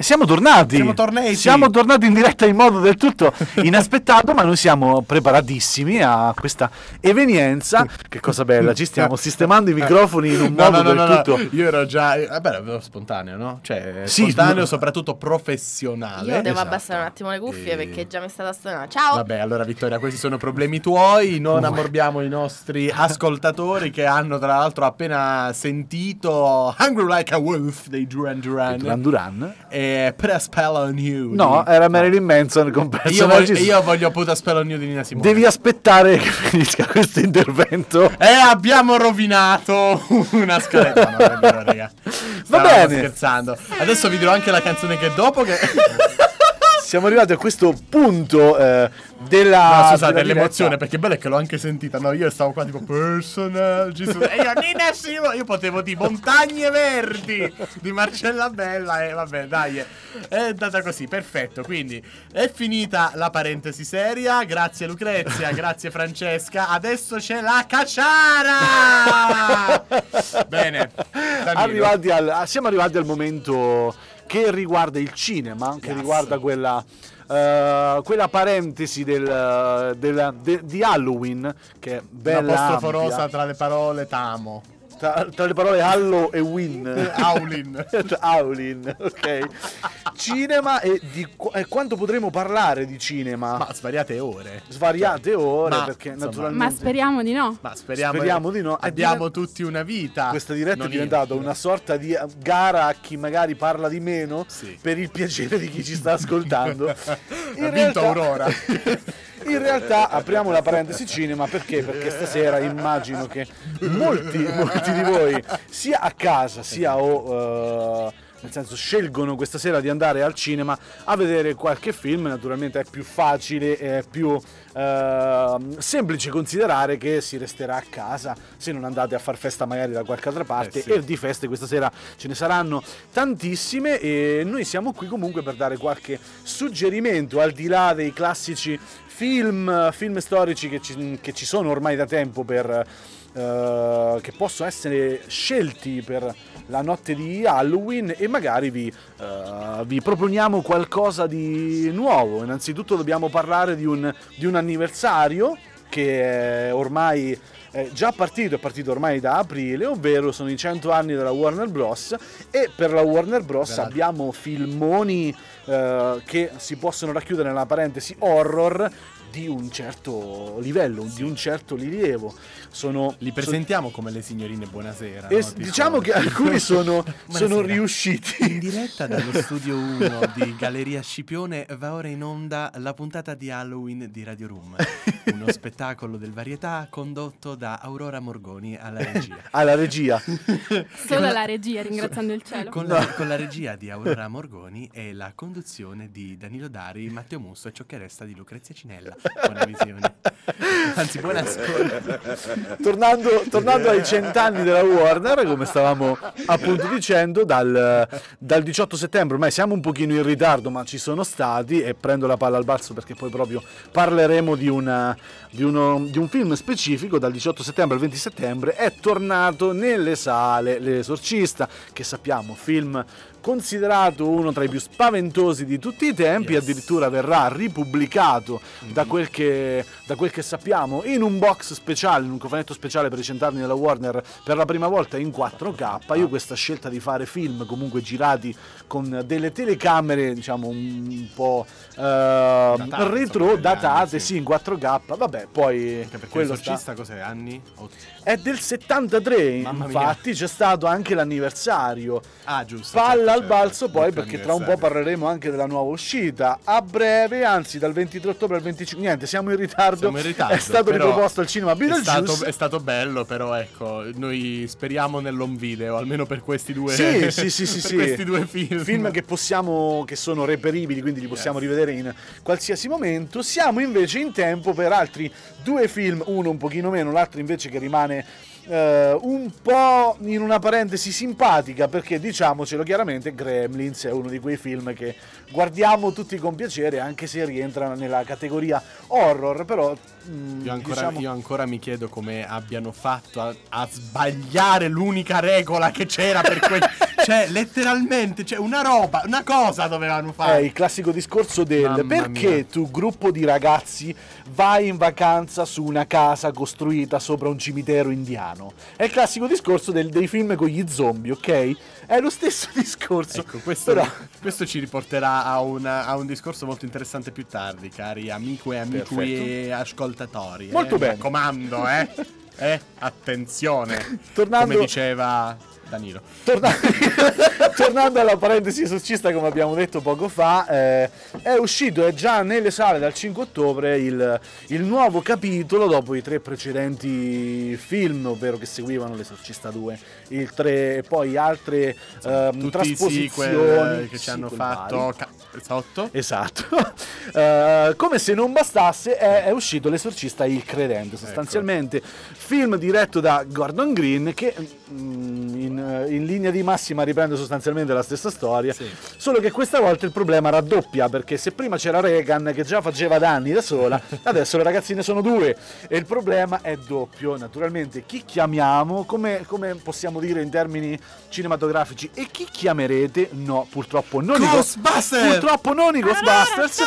E siamo tornati. Siamo tornati. Siamo tornati in diretta in modo del tutto inaspettato, ma noi siamo preparatissimi a questa evenienza. Che cosa bella, ci stiamo sistemando i microfoni in un No, modo no, no, del no, tutto. no. Io ero già. eh, Vabbè, avevo spontaneo, no? Cioè, Sì, spontaneo, no. soprattutto professionale. Io devo Esatto. abbassare un attimo le cuffie E- perché già mi è stata stonata. Ciao! Vabbè, allora Vittoria, questi sono problemi tuoi, non ammorbiamo i nostri ascoltatori che hanno tra l'altro appena sentito Hungry Like a Wolf dei Duran Duran Duran Duran. e Put a Spell on You. No, di- era Marilyn Manson con Io voglio, io voglio Put a Spell on You di Nina Simone. Devi aspettare che finisca questo intervento. E abbiamo rovinato una scaletta. No, non è vero, raga. Va Stavamo bene. scherzando. Adesso vi dirò anche la canzone che dopo che... Siamo arrivati a questo punto eh, della. No, scusate, della l'emozione, perché bello è che l'ho anche sentita. No, io stavo qua tipo personaggi. su- E io, Nina Simone, io potevo di Montagne Verdi di Marcella Bella. E vabbè, dai, è andata così, perfetto. Quindi è finita la parentesi seria. Grazie Lucrezia, grazie Francesca. Adesso c'è la cacciara. Bene, Danilo. Arrivati al- siamo arrivati al momento che riguarda il cinema, che Yes. riguarda quella, eh, quella parentesi del, del- de- di Halloween che è bella L'apostrofo rosa tra le parole Tamo. Tra, tra le parole Hallo e Win. Aulin. Howlin, ok. Cinema e di qu- e quanto potremo parlare di cinema? Ma svariate ore. Svariate ore Ma, perché insomma, naturalmente Ma speriamo di no. Ma speriamo, Speriamo di no. È Abbiamo tutti una vita. questa diretta è Non diventata io. una sorta di gara a chi magari parla di meno Sì. per il piacere di chi ci sta ascoltando. Ha vinto Aurora. In realtà apriamo la parentesi cinema perché? Perché stasera immagino che molti, molti di voi sia a casa sia o eh, nel senso scelgono questa sera di andare al cinema a vedere qualche film, naturalmente è più facile, è più eh, semplice considerare che si resterà a casa se non andate a far festa magari da qualche altra parte Eh sì. e di feste questa sera ce ne saranno tantissime e noi siamo qui comunque per dare qualche suggerimento al di là dei classici film, film storici che ci, che ci sono ormai da tempo per, eh, che possono essere scelti per la notte di Halloween e magari vi, eh, vi proponiamo qualcosa di nuovo. Innanzitutto dobbiamo parlare di un, di un anniversario che è ormai è già partito, è partito ormai da aprile, ovvero sono i 100 anni della Warner Bros. E per la Warner Bros. Bella. abbiamo filmoni eh, che si possono racchiudere nella parentesi horror di un certo livello, di un certo rilievo. Sono, Li presentiamo come le signorine buonasera. e no? diciamo che alcuni sono, sono riusciti. In diretta dallo studio 1 di Galleria Scipione va ora in onda la puntata di Halloween di Radio Room, uno spettacolo del varietà condotto da Aurora Morgoni alla regia. alla regia. Solo la regia, ringraziando il cielo. Con la, con la regia di Aurora Morgoni e la conduzione di Danilo Dari, Matteo Musso e ciò che resta di Lucrezia Cinella. Buona visione. Anzi, buon ascolto. tornando, tornando ai cent'anni della Warner, come stavamo appunto dicendo, dal, dal 18 settembre, ormai siamo un pochino in ritardo, ma ci sono stati e prendo la palla al balzo perché poi proprio parleremo di, una, di, uno- di un film specifico, dal 18 settembre al 20 settembre è tornato nelle sale L'Esorcista, che sappiamo, film considerato uno tra i più spaventosi di tutti i tempi, Yes. addirittura verrà ripubblicato da, quel che, da quel che sappiamo in un box speciale, in un cofanetto speciale per i cent'anni della Warner per la prima volta in 4K. Io questa scelta di fare film comunque girati con delle telecamere diciamo un po' eh, insomma, retro, degli datate, anni, sì. sì, in 4K, vabbè, poi Anche perché quello sta- cos'è? Anni? Ot- è del 73, Mamma mia. infatti c'è stato anche l'anniversario. Ah, giusto. Palla certo, al certo. balzo poi Doppio perché tra un po' parleremo anche della nuova uscita. A breve, anzi dal 23 ottobre al 25, niente, siamo in ritardo. Siamo in ritardo, È stato riproposto al cinema È Beetlejuice. stato, è stato bello, però ecco, noi speriamo nell'home video, almeno per questi due, Sì, sì, sì, sì, sì. questi due film. Film che possiamo, che sono reperibili, quindi li possiamo rivedere in qualsiasi momento. Siamo invece in tempo per altri due film, uno un pochino meno, l'altro invece che rimane eh, un po' in una parentesi simpatica, perché diciamocelo chiaramente, Gremlins è uno di quei film che guardiamo tutti con piacere, anche se rientra nella categoria horror, però... mm, Io ancora, diciamo- io ancora mi chiedo come abbiano fatto a, a sbagliare l'unica regola che c'era per quel cioè, letteralmente, cioè, una roba, una cosa dovevano È fare. il classico discorso del Mamma perché mia. tu, gruppo di ragazzi, vai in vacanza su una casa costruita sopra un cimitero indiano. È il classico discorso del- dei film con gli zombie, ok? È lo stesso discorso. Ecco, questo, Però- questo ci riporterà a, una- a un discorso molto interessante più tardi, cari amico e amici e ascoltatori. Molto eh, bene. Mi raccomando, eh. eh, attenzione. Tornando- Come diceva Danilo. Torna- Tornando alla parentesi esorcista, come abbiamo detto poco fa, eh, è uscito è già nelle sale dal 5 ottobre il, il nuovo capitolo dopo i tre precedenti film, ovvero che seguivano l'Esorcista 2, il 3 e poi altre ehm, Tutti i trasposizioni che ci hanno fatto ca-. Esatto, Eh, come se non bastasse è, è uscito L'esorcista il credente, Ecco. Film diretto da Gordon Green che mm, in, in linea di massima riprende sostanzialmente la stessa storia, Sì. solo che questa volta il problema raddoppia perché se prima c'era Reagan che già faceva danni da sola, adesso le ragazzine sono due e il problema è doppio, naturalmente chi chiamiamo, come, come possiamo dire in termini cinematografici e chi chiamerete? No, purtroppo non i Ghostbusters! Purtroppo non i Ghostbusters.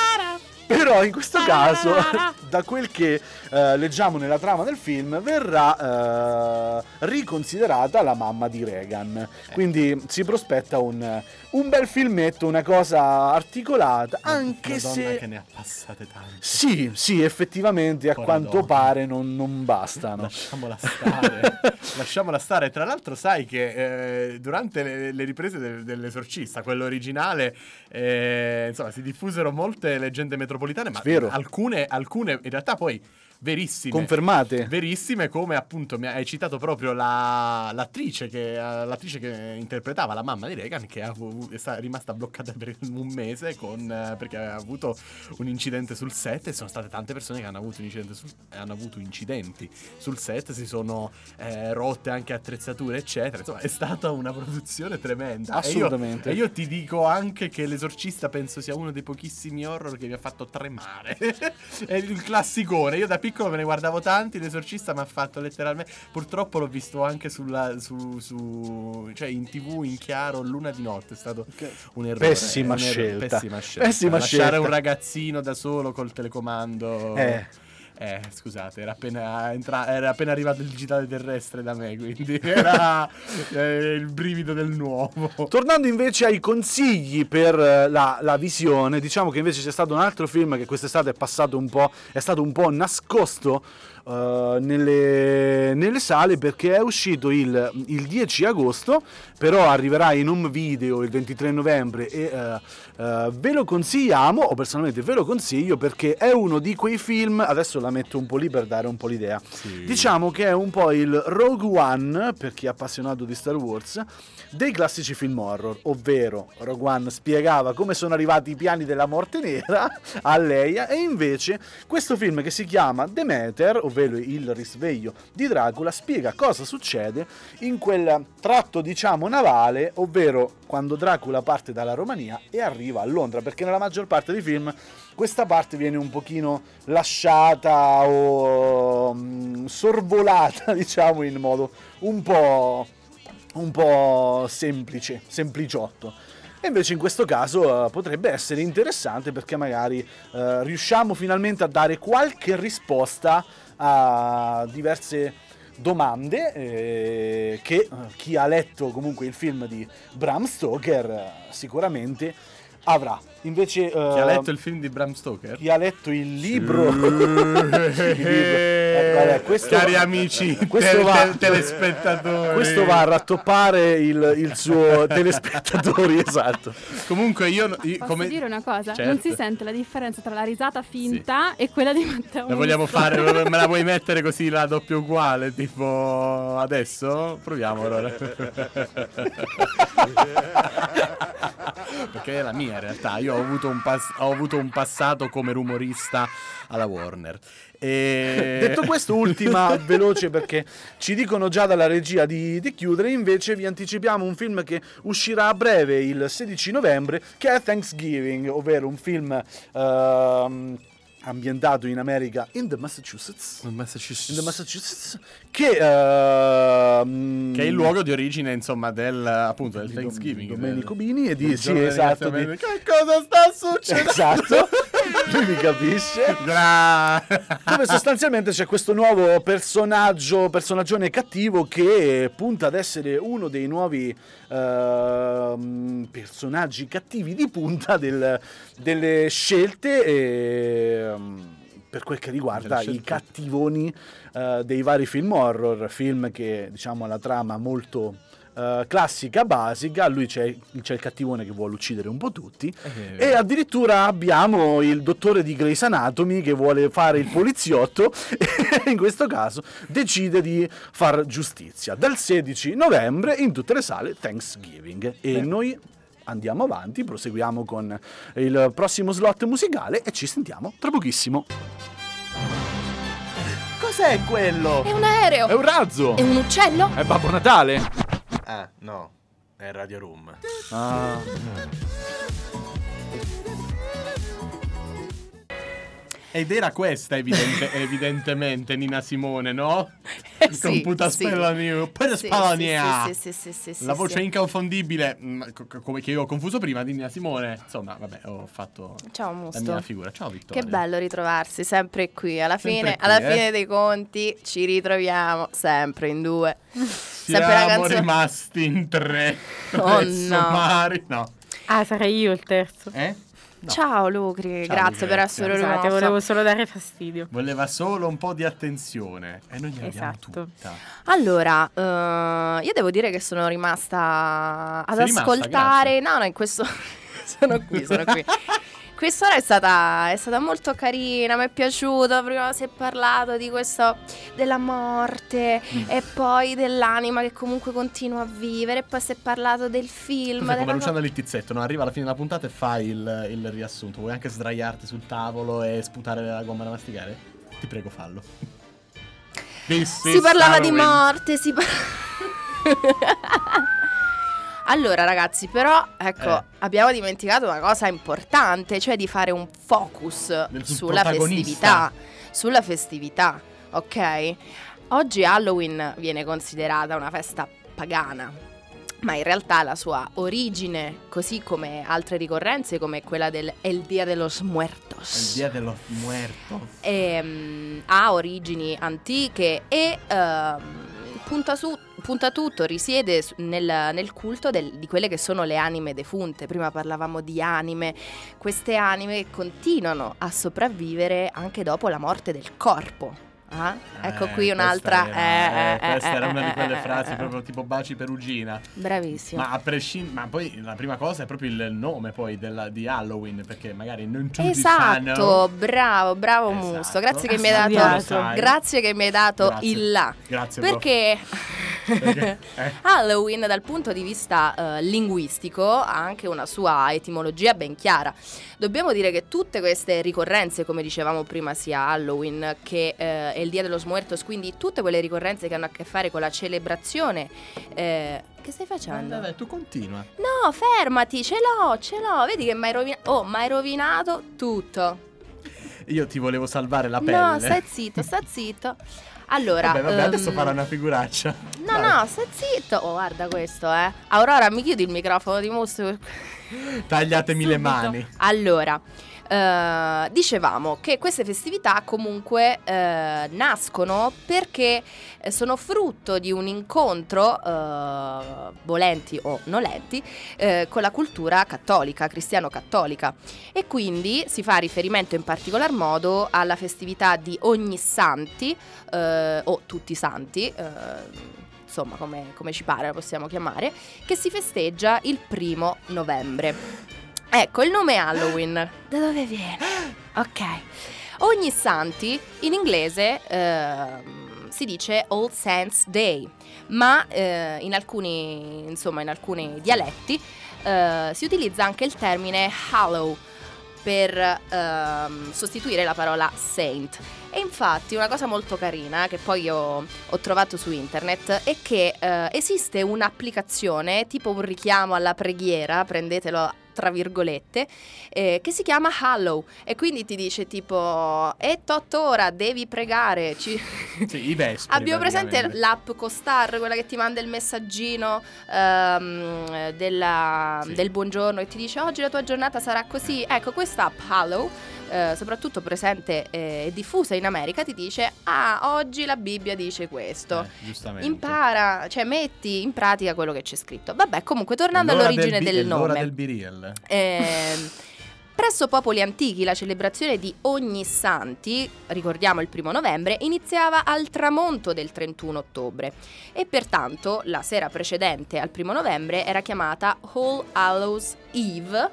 Però in questo caso, da quel che eh, leggiamo nella trama del film, verrà eh, riconsiderata la mamma di Reagan. Quindi si prospetta un, un bel filmetto, una cosa articolata, anche Madonna se... che ne ha passate tante. Sì, sì, effettivamente a Povera quanto donna. pare non, non bastano. Lasciamola stare. Lasciamola stare. Tra l'altro, sai che eh, durante le, le riprese del- dell'esorcista, quello originale, eh, insomma, si diffusero molte leggende metropolitane, ma Vero. alcune, alcune in realtà poi verissime. Confermate? Verissime come appunto mi hai citato proprio la- l'attrice, che, eh, l'attrice che interpretava la mamma di Reagan che ha è sta- rimasta bloccata per un mese con, eh, perché aveva avuto un incidente sul set e sono state tante persone che hanno avuto, un incidente sul- hanno avuto incidenti sul set, si sono eh, rotte anche attrezzature eccetera, insomma è stata una produzione tremenda. E io- Assolutamente. E io, ti dico anche che l'esorcista penso sia uno dei pochissimi horror che mi ha fatto tremare. è il classicone, io da piccolo me ne guardavo tanti, l'esorcista mi ha fatto letteralmente... Purtroppo l'ho visto anche sulla, su, su- cioè in tv in chiaro, luna di notte, è stato un errore. Pessima un errore, scelta. Pessima scelta. Pessima Lasciare scelta. un ragazzino da solo col telecomando... Eh. Eh, scusate, era appena, entra- era appena arrivato il digitale terrestre da me, quindi era eh, il brivido del nuovo. Tornando invece ai consigli per eh, la, la visione, diciamo che invece c'è stato un altro film che quest'estate è passato un po', è stato un po' nascosto eh, nelle, nelle sale perché è uscito il, il 10 agosto, però arriverà in un video il 23 novembre e eh, eh, ve lo consigliamo, o personalmente ve lo consiglio perché è uno di quei film, adesso la metto un po' lì per dare un po' l'idea, diciamo che è un po' il Rogue One, per chi è appassionato di Star Wars, dei classici film horror, ovvero Rogue One spiegava come sono arrivati i piani della morte nera a Leia e invece questo film che si chiama Demeter, ovvero il risveglio di Dracula, spiega cosa succede in quel tratto diciamo navale, ovvero quando Dracula parte dalla Romania e arriva a Londra, perché nella maggior parte dei film questa parte viene un pochino lasciata o mm, sorvolata, diciamo, in modo un po' un po' semplice, sempliciotto. E invece in questo caso eh, potrebbe essere interessante perché magari eh, riusciamo finalmente a dare qualche risposta a diverse domande eh, che eh, chi ha letto comunque il film di Bram Stoker eh, sicuramente avrà. Invece Chi ha letto il film di Bram Stoker? chi ha letto il libro, Il libro. Eh, questo Cari amici, questo va- tel- telespettatori. questo va a rattoppare il, il suo telespettatori, esatto. Comunque io, io Posso come dire una cosa? Certo. Non si sente la differenza tra la risata finta e quella di Matteo. La vogliamo fare? Me la vuoi mettere così la doppia uguale? Tipo adesso? Proviamo allora. Perché è la mia in realtà. Io ho avuto un, pas- ho avuto un passato come rumorista alla Warner. E... Detto questo, ultima veloce perché ci dicono già dalla regia di, di chiudere, invece vi anticipiamo un film che uscirà a breve il 16 novembre, che è Thanksgiving, ovvero un film ehm, ambientato in America, in the Massachusetts. In Massachusetts. the Massachusetts, che, ehm, Che è il luogo di origine, insomma, del appunto del Thanksgiving. Dom- Domenico del- Bini e di sì, esatto, di-. Che cosa sta succedendo? esatto. Lui mi capisce. Gra- dove sostanzialmente c'è questo nuovo personaggio, personaggione cattivo che punta ad essere uno dei nuovi ehm, personaggi cattivi di punta del- delle scelte ehm, per quel che riguarda i cattivoni eh, dei vari film horror, film che diciamo la trama molto eh, classica, basica, lui c'è, c'è il cattivone che vuole uccidere un po' tutti. Eh, e addirittura abbiamo il dottore di Grey's Anatomy che vuole fare il poliziotto e in questo caso decide di far giustizia. Dal 16 novembre in tutte le sale Thanksgiving. E noi andiamo avanti, proseguiamo con il prossimo slot musicale e ci sentiamo tra pochissimo. Cos'è quello? È un aereo! È un razzo! È un uccello? È Babbo Natale? Ah, no. È Radio Room. Ah. Ed era questa evidente- evidentemente Nina Simone, no? Eh, sì, Computa sì. spella new, per Sì, spalania. sì, sì, sì, sì, sì, La sì, voce sì. inconfondibile, mm, co- co- come che io ho confuso prima di Nina Simone. Insomma, vabbè, ho fatto Ciao la Musto. mia figura. Ciao Vittoria. Che bello ritrovarsi sempre qui. Alla Sempre fine, qui, alla eh. fine dei conti ci ritroviamo sempre in due. Siamo sempre la canzone- rimasti in tre. Oh, no. Mari, no. Ah, sarei io il terzo. Eh? No. Ciao Lucri, Ciao, grazie per Lucrezia. essere Scusate, venuto. volevo solo dare fastidio. Voleva solo un po' di attenzione. E noi gliela diamo Esatto. tutta. Allora, eh, io devo dire che sono rimasta ad Sei rimasta, ascoltare. no, no, in questo. sono qui, sono qui. Quest'ora è stata, è stata molto carina, mi è piaciuta. Prima si è parlato di questo della morte Mm. e poi dell'anima che comunque continua a vivere. E poi si è parlato del film. Come della- Luciano Littizzetto, no? Arriva alla fine della puntata e fai il, il riassunto. Vuoi anche sdraiarti sul tavolo e sputare la gomma da masticare? Ti prego, fallo. Si parlava di Halloween. morte, si par- Allora ragazzi, però ecco, Eh. abbiamo dimenticato una cosa importante, cioè di fare un focus Del sulla festività, sulla festività, ok? Oggi Halloween viene considerata una festa pagana, ma in realtà la sua origine, così come altre ricorrenze come quella del El Dia de los Muertos, Il dia dello muerto. ehm, ha origini antiche e ehm, punta, su- punta tutto, risiede nel, nel culto del- di quelle che sono le anime defunte. Prima parlavamo di anime, queste anime continuano a sopravvivere anche dopo la morte del corpo. Ah? Ecco Eh, qui un'altra. Questa era, eh, eh, eh, questa eh, era una eh, di quelle eh, frasi eh, proprio tipo baci perugina. Bravissimo. Ma a prescindere. Ma poi la prima cosa è proprio il nome poi della- di Halloween. Perché magari non tutti Esatto, sanno. bravo, bravo Esatto. Musto. Grazie che Ah, mi hai dato. Grazie che mi hai dato Grazie. il là. Grazie. Perché Perché? Eh. Halloween dal punto di vista eh, linguistico ha anche una sua etimologia ben chiara. Dobbiamo dire che tutte queste ricorrenze, come dicevamo prima, sia Halloween che eh, il Dia dello Muertos, quindi tutte quelle ricorrenze che hanno a che fare con la celebrazione. eh, che stai facendo? Dai, dai, tu continua. No, fermati, ce l'ho, ce l'ho. Vedi che mi hai rovinato. Oh, mi hai rovinato tutto. Io ti volevo salvare la pelle. No, stai zitto, sta zitto. Allora, Vabbè, vabbè, adesso ehm, farò una figuraccia. No, Vai. no, stai zitto. Oh, guarda questo, eh. Aurora, mi chiudi il microfono, ti mostro. Tagliatemi le mani. Allora, eh, dicevamo che queste festività comunque eh, nascono perché eh, sono frutto di un incontro, eh, volenti o nolenti, con la cultura cattolica, cristiano-cattolica. E quindi si fa riferimento in particolar modo alla festività di ogni santi, o tutti santi, eh, insomma come, come ci pare la possiamo chiamare, che si festeggia il primo novembre. Ecco, il nome Halloween. Da dove viene? Ok. Ogni santi in inglese ehm, si dice All Saints Day, ma eh, in alcuni, insomma, in alcuni dialetti eh, si utilizza anche il termine Hallow per ehm, sostituire la parola saint. E infatti una cosa molto carina che poi ho, ho trovato su internet è che eh, esiste un'applicazione tipo un richiamo alla preghiera, prendetelo tra virgolette, eh, che si chiama Hallow e quindi ti dice tipo è tot ora, devi pregare. Ci... Sì, i vespri. Abbiamo presente l'app Costar, quella che ti manda il messaggino ehm, della- Sì. del buongiorno e ti dice oggi la tua giornata sarà così. Ecco, questa app Hallow, eh, soprattutto presente eh, e diffusa in America, ti dice ah, oggi la Bibbia dice questo. Eh, giustamente. Impara, cioè metti in pratica quello che c'è scritto. Vabbè, comunque tornando l'ora all'origine bi- del, è l'ora nome. del biriel. Ehm, Presso popoli antichi la celebrazione di Ogni Santi, ricordiamo il primo novembre, iniziava al tramonto del 31 ottobre e pertanto la sera precedente al primo novembre era chiamata All Hallows Eve,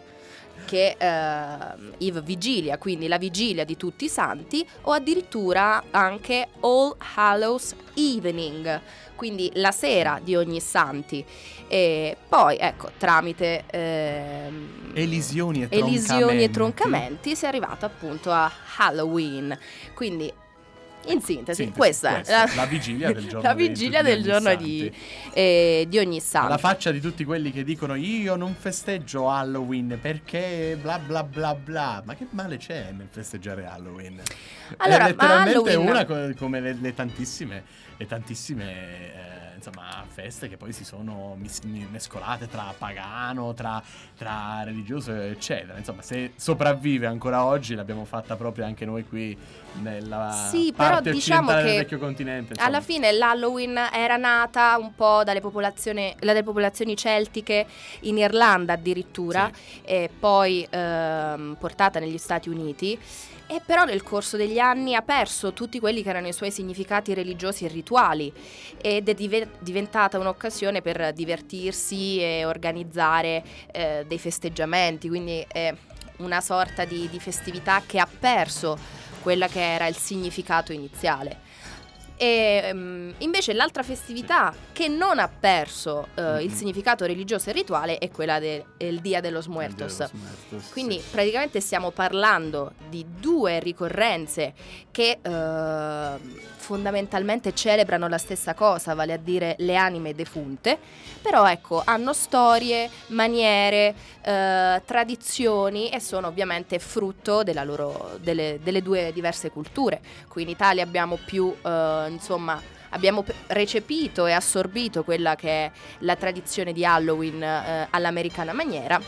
che ehm, Eve vigilia, quindi la vigilia di tutti i santi, o addirittura anche All Hallows Evening, quindi la sera di ogni santi. E poi, ecco, tramite ehm, Elisioni e elisioni e troncamenti. troncamenti si è arrivato appunto a Halloween. Quindi, in sintesi, Sintesi, questa, questa, è la vigilia del giorno la vigilia del giorno di, eh, di ogni santo. Alla faccia di tutti quelli che dicono io non festeggio Halloween perché bla bla bla bla. Ma che male c'è nel festeggiare Halloween? Allora, è letteralmente Halloween- una co- come le, le tantissime, le tantissime eh, insomma, feste che poi si sono mis- mescolate tra pagano, tra, tra religioso, eccetera. Insomma, se sopravvive ancora oggi, l'abbiamo fatta proprio anche noi qui nella Sì, però parte diciamo occidentale del che vecchio continente. insomma. Alla fine l'Halloween era nata un po' dalle popolazioni, dalle popolazioni celtiche in Irlanda addirittura e poi ehm, portata negli Stati Uniti. E però nel corso degli anni ha perso tutti quelli che erano i suoi significati religiosi e rituali ed è dive- diventata un'occasione per divertirsi e organizzare eh, dei festeggiamenti, quindi è una sorta di, di festività che ha perso quella che era il significato iniziale. E ehm, invece l'altra festività che non ha perso eh, il Mhm. significato religioso e rituale è quella del Dia de los Il Muertos. De los Muertos, Quindi sì. praticamente stiamo parlando di due ricorrenze che eh, fondamentalmente celebrano la stessa cosa, vale a dire le anime defunte, però ecco hanno storie, maniere, eh, tradizioni e sono ovviamente frutto della loro- delle, delle due diverse culture. Qui in Italia abbiamo più, insomma, abbiamo recepito e assorbito quella che è la tradizione di Halloween eh, all'americana maniera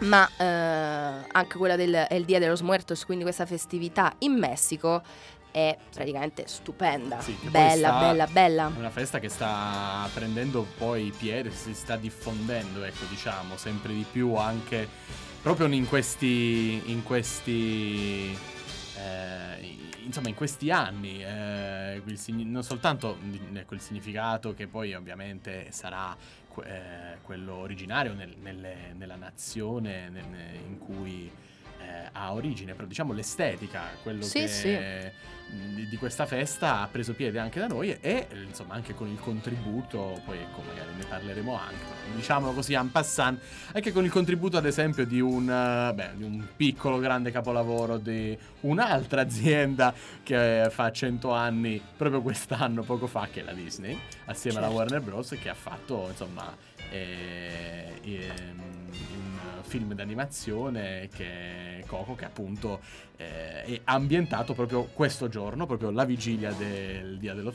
ma eh, anche quella del El Dia de los Muertos, quindi questa festività in Messico è praticamente stupenda, Sì, bella, bella, bella. Una festa che sta prendendo poi piede, si sta diffondendo, ecco, diciamo, sempre di più anche proprio in questi in questi eh, insomma, in questi anni eh, non soltanto il significato che poi ovviamente sarà que- eh, quello originario nel- nelle- nella nazione nel- in cui eh, ha origine, però diciamo l'estetica, quello Sì, che sì. mh, di, di questa festa ha preso piede anche da noi e eh, insomma anche con il contributo, poi ecco magari ne parleremo anche, diciamolo così en passant, anche con il contributo ad esempio di un, eh, beh, di un piccolo grande capolavoro di un'altra azienda che fa 100 anni proprio quest'anno, poco fa, che è la Disney, assieme alla Certo. Warner Bros. che ha fatto insomma eh, un film d'animazione che è Coco che appunto eh, è ambientato proprio questo giorno, proprio la vigilia del Dia de los,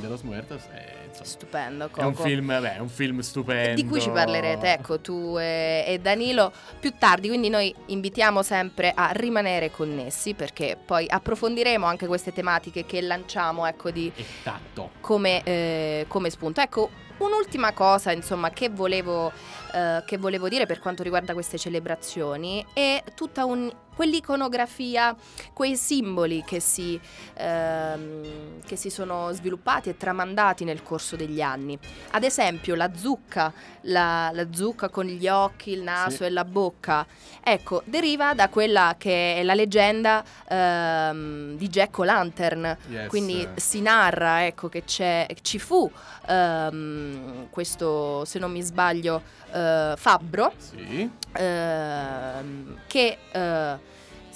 de los Muertos. e, insomma, Stupendo, è un Coco. film, beh, è un film stupendo. di cui ci parlerete, ecco, tu e, e Danilo più tardi, quindi noi invitiamo sempre a rimanere connessi perché poi approfondiremo anche queste tematiche che lanciamo, ecco, di E tatto. come, eh, come spunto. Ecco, un'ultima cosa, insomma, che volevo, eh, che volevo dire per quanto riguarda queste celebrazioni è tutta un- quell'iconografia, quei simboli che si, ehm, che si sono sviluppati e tramandati nel corso degli anni. Ad esempio, la zucca, la, la zucca con gli occhi, il naso Sì. e la bocca, ecco, deriva da quella che è la leggenda ehm, di Jack O'Lantern. Yes. Quindi si narra ecco, che c'è, ci fu ehm, questo, se non mi sbaglio, eh, fabbro Sì. ehm, che eh,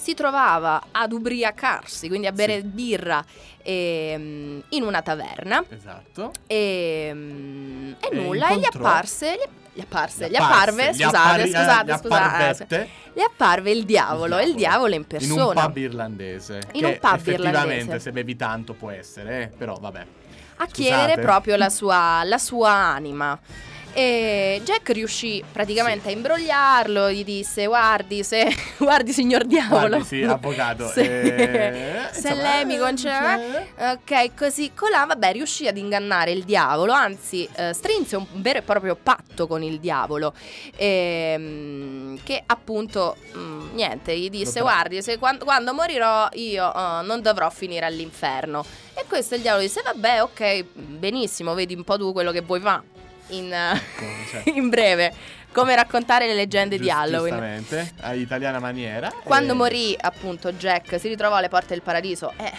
si trovava ad ubriacarsi, quindi a bere Sì. birra ehm, in una taverna Esatto. e, mm, e E nulla, e gli incontrò- apparse, gli, gli apparse, gli apparve, gli scusate, appari- eh, scusate, gli scusate, gli apparve il diavolo, e il diavolo in in persona. un pub irlandese. In un pub effettivamente irlandese. se bevi tanto può essere, eh, però vabbè. a chiedere Scusate. proprio la sua, la sua anima. E Jack riuscì praticamente a imbrogliarlo, gli disse guardi se guardi signor diavolo. Guardi, sì, avvocato. Se, eh, se insomma, lei mi eh, concede cioè- Ok, così colà, vabbè, riuscì ad ingannare il diavolo, anzi eh, strinse un vero e proprio patto con il diavolo, ehm, che appunto, mm, niente, gli disse, guardi, se quando, quando morirò io eh, non dovrò finire all'inferno. E questo il diavolo disse, vabbè, ok, benissimo, vedi un po' tu quello che vuoi fare, in, eh, cioè, in breve, come raccontare le leggende di Halloween. Giustamente, a italiana maniera. Quando e- morì, appunto, Jack si ritrovò alle porte del paradiso e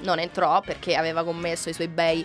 non entrò perché aveva commesso i suoi bei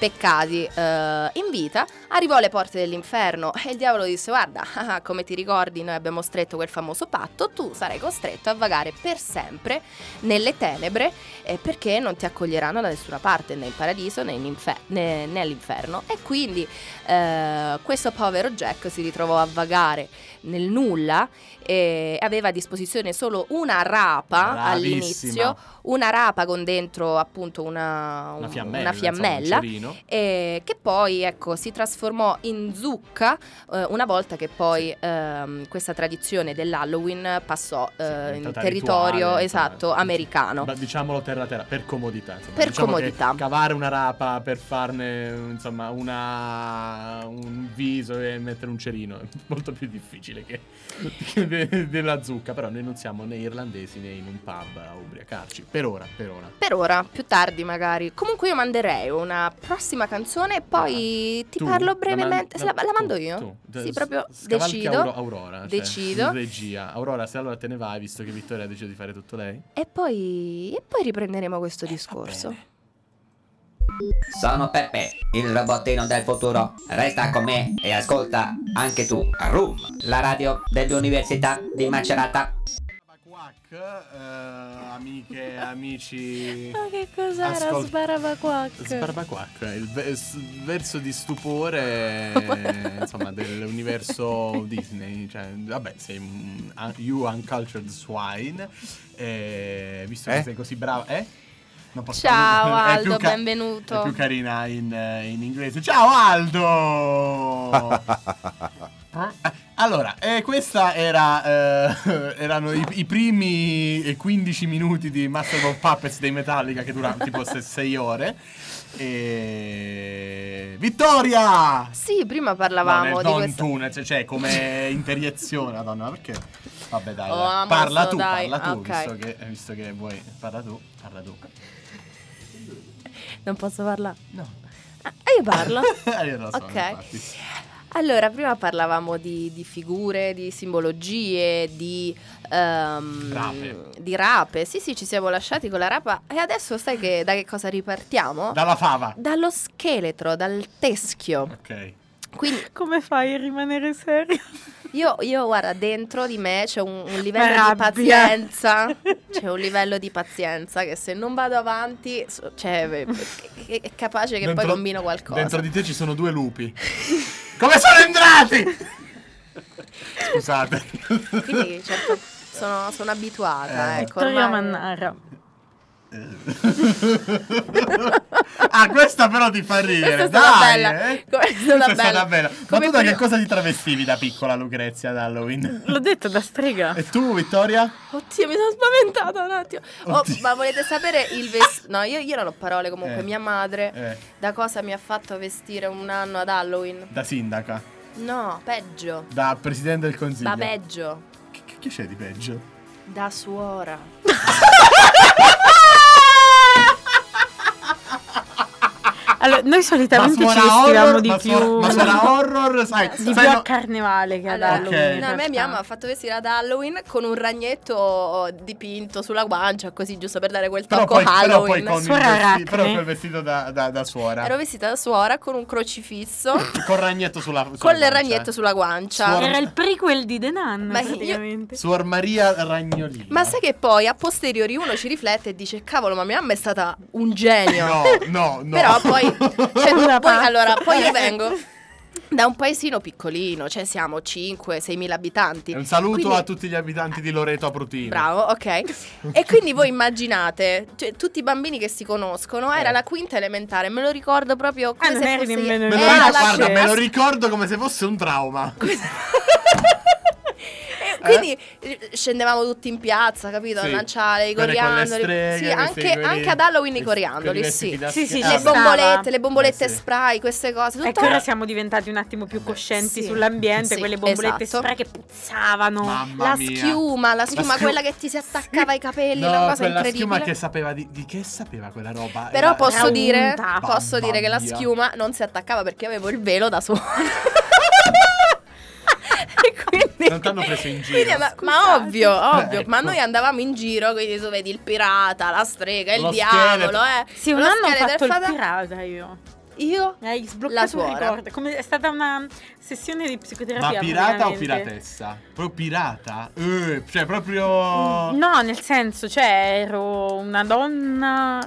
peccati eh, in vita, arrivò alle porte dell'inferno e il diavolo disse guarda, ah, come ti ricordi noi abbiamo stretto quel famoso patto, tu sarai costretto a vagare per sempre nelle tenebre eh, perché non ti accoglieranno da nessuna parte, né in paradiso né, in infer- né- né all'inferno. E quindi eh, questo povero Jack si ritrovò a vagare nel nulla e aveva a disposizione solo una rapa Bravissima. all'inizio, una rapa con dentro appunto una, Una fiammella. una fiammella insomma, un cerino. e che poi ecco si trasformò in zucca eh, una volta che poi ehm, questa tradizione dell'Halloween passò Sì, eh, in territorio rituale, esatto americano. Ma diciamolo terra terra per comodità insomma. Per Diciamo comodità. cavare una rapa per farne insomma una un viso e mettere un cerino è molto più difficile che, che de- della zucca però noi non siamo né irlandesi né in un pub a ubriacarci per ora per ora Per ora, più tardi magari. Comunque io manderei una prossima canzone e poi ti Tu? parlo La man- brevemente. La, la tu, mando io? tu. Sì, S- proprio decido. Auro- Aurora cioè, decido. regia Aurora se allora te ne vai visto che Vittoria ha deciso di fare tutto lei E poi, e poi riprenderemo questo discorso. Sono Peppe, il robottino del futuro. Resta con me e ascolta anche tu Room, la radio dell'Università di Macerata. Quack, eh, amiche, amici. Ma che cos'era Ascolta- Sbarabaquac? Sbarbaquac, il ve- s- verso di stupore insomma dell'universo Disney. Cioè, vabbè, sei un un- you uncultured swine. eh, visto Eh? che sei così brava, eh? Non posso Ciao Aldo, ca- benvenuto. È più carina in, eh, in inglese. Ciao Aldo! Eh, Allora, eh, questa era, eh, erano i, i primi eh, 15 minuti di Master of Puppets dei Metallica che duravano tipo 6 ore. E... Vittoria! Sì, prima No, parlavamo nel- di non questa. tu, cioè come interiezione, madonna, perché? Vabbè dai, Oh, dai. parla tu, dai. parla tu, Ah, ok. visto, che, visto che vuoi, parla tu, parla tu. Non posso parlare. No. Ah, io parlo. Io lo so, Ok. infatti. Allora, prima parlavamo di, di figure, di simbologie, di, ehm, Rape. di rape. Sì, sì, ci siamo lasciati con la rapa. E adesso sai che, da che cosa ripartiamo? Dalla fava. Dallo scheletro, dal teschio. Ok. Quindi Come fai a rimanere serio? Io, io, guarda, dentro di me c'è un, un livello di Rabbia. pazienza. C'è un livello di pazienza che se non vado avanti, so- cioè, è, è- è capace che Dentro- poi combino qualcosa. Dentro di te ci sono due lupi. Come sono entrati? Scusate. Quindi certo, sono, sono abituata. Eh. ecco, Vittoria ormai- Mannara. Ah, questa però ti fa ridere. Questa Dai, bella. eh. Questa Questa bella. Ma Come tu da che cosa ti travestivi da piccola Lucrezia ad Halloween? L'ho detto da strega. E tu, Vittoria? Oddio, mi sono spaventata un attimo. Oh, ma volete sapere il vestito? No, io, io non ho parole comunque. Eh. Mia madre Eh, da cosa mi ha fatto vestire un anno ad Halloween? da sindaca, No, peggio. da presidente del consiglio. Da peggio. Che- che c'è di peggio? Da suora. Allora, noi solitamente ci vestivamo horror, di ma più. suona- ma suona horror, sai, Di sai, più no- a carnevale che ad Allora, Halloween. in no, a me mamma ha fatto vestire ad Halloween con un ragnetto dipinto sulla guancia, così giusto per dare quel però tocco poi, però poi Halloween. con il Suora vestito, però quel vestito da, da, da suora. Ero vestita da suora con un crocifisso, Con il ragnetto sulla, sulla con il guancia. ragnetto sulla guancia. Suor- Era il prequel di The Nun, Ma io- praticamente. Suor Maria Ragnolina. Ma sai che poi a posteriori uno ci riflette e dice cavolo ma mia mamma è stata un genio. No, no, no. Però poi, cioè, Una poi pazza. allora, poi io vengo da un paesino piccolino, cioè siamo 5-6 mila abitanti. Un saluto Quindi- a tutti gli abitanti di Loreto Aprutino. Bravo, ok. E quindi voi immaginate, cioè, tutti i bambini che si conoscono, era Eh. la quinta elementare, me lo ricordo proprio come Ah, se fosse nemmeno Me lo, Era ricordo, la guarda, scena. me lo ricordo come se fosse un trauma. E Quindi eh, scendevamo tutti in piazza, capito? Sì. A lanciare i coriandoli. streghe, sì, anche, quelli- anche ad Halloween i quei- coriandoli, quei sì. Sì, sì, Le eh, stava. bombolette, le bombolette Eh, sì. spray, queste cose. Ecco, Tutto ora siamo diventati un attimo più coscienti Sì. sull'ambiente, Sì, quelle bombolette esatto. spray che puzzavano. Mamma la mia. schiuma, la schiuma, schiu- quella che ti si attaccava ai capelli, No, una cosa quella incredibile. schiuma che sapeva di, di che sapeva quella roba? Però Era- posso Era dire, posso dire che la schiuma non si attaccava perché avevo il velo da sola. e quindi, Non t'hanno preso in giro. quindi, ma, ma ovvio, ovvio. Ecco. Ma noi andavamo in giro, quindi tu vedi il pirata, la strega, il Lo diavolo, scheletro. eh. Sì, un Lo anno ho fatto il pirata io. Io? Hai La sbloccato un ricordo. Come è stata una sessione di Ma psicoterapia. pirata o piratessa? Proprio pirata? Eh, cioè, proprio. No, nel senso, cioè, ero una donna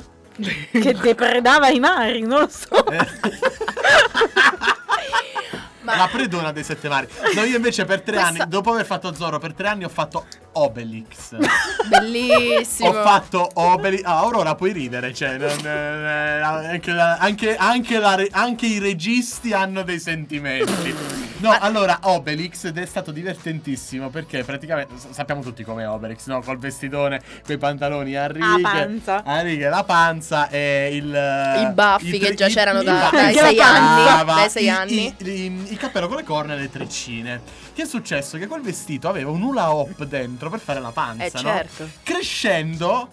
che depredava i mari, non lo so. Ma- La predona dei sette mari. No, io invece per tre Questa- anni, dopo aver fatto Zoro, per tre anni ho fatto Obelix. Bellissimo. Ho fatto Obelix. Ah, Aurora puoi ridere, cioè, non, eh, anche, la- anche- anche la anche i registi hanno dei sentimenti. No, allora Obelix ed è stato divertentissimo perché praticamente sappiamo tutti com'è Obelix, no? Col vestitone, quei pantaloni a righe, panza. a righe, la panza e il I baffi che già c'erano da- baffi. dai sei anni, dai sei i- anni. i- i- il cappello con le corna e le treccine. Che è successo? Che quel vestito aveva un hula hop dentro per fare la panza, Eh, no? certo. Crescendo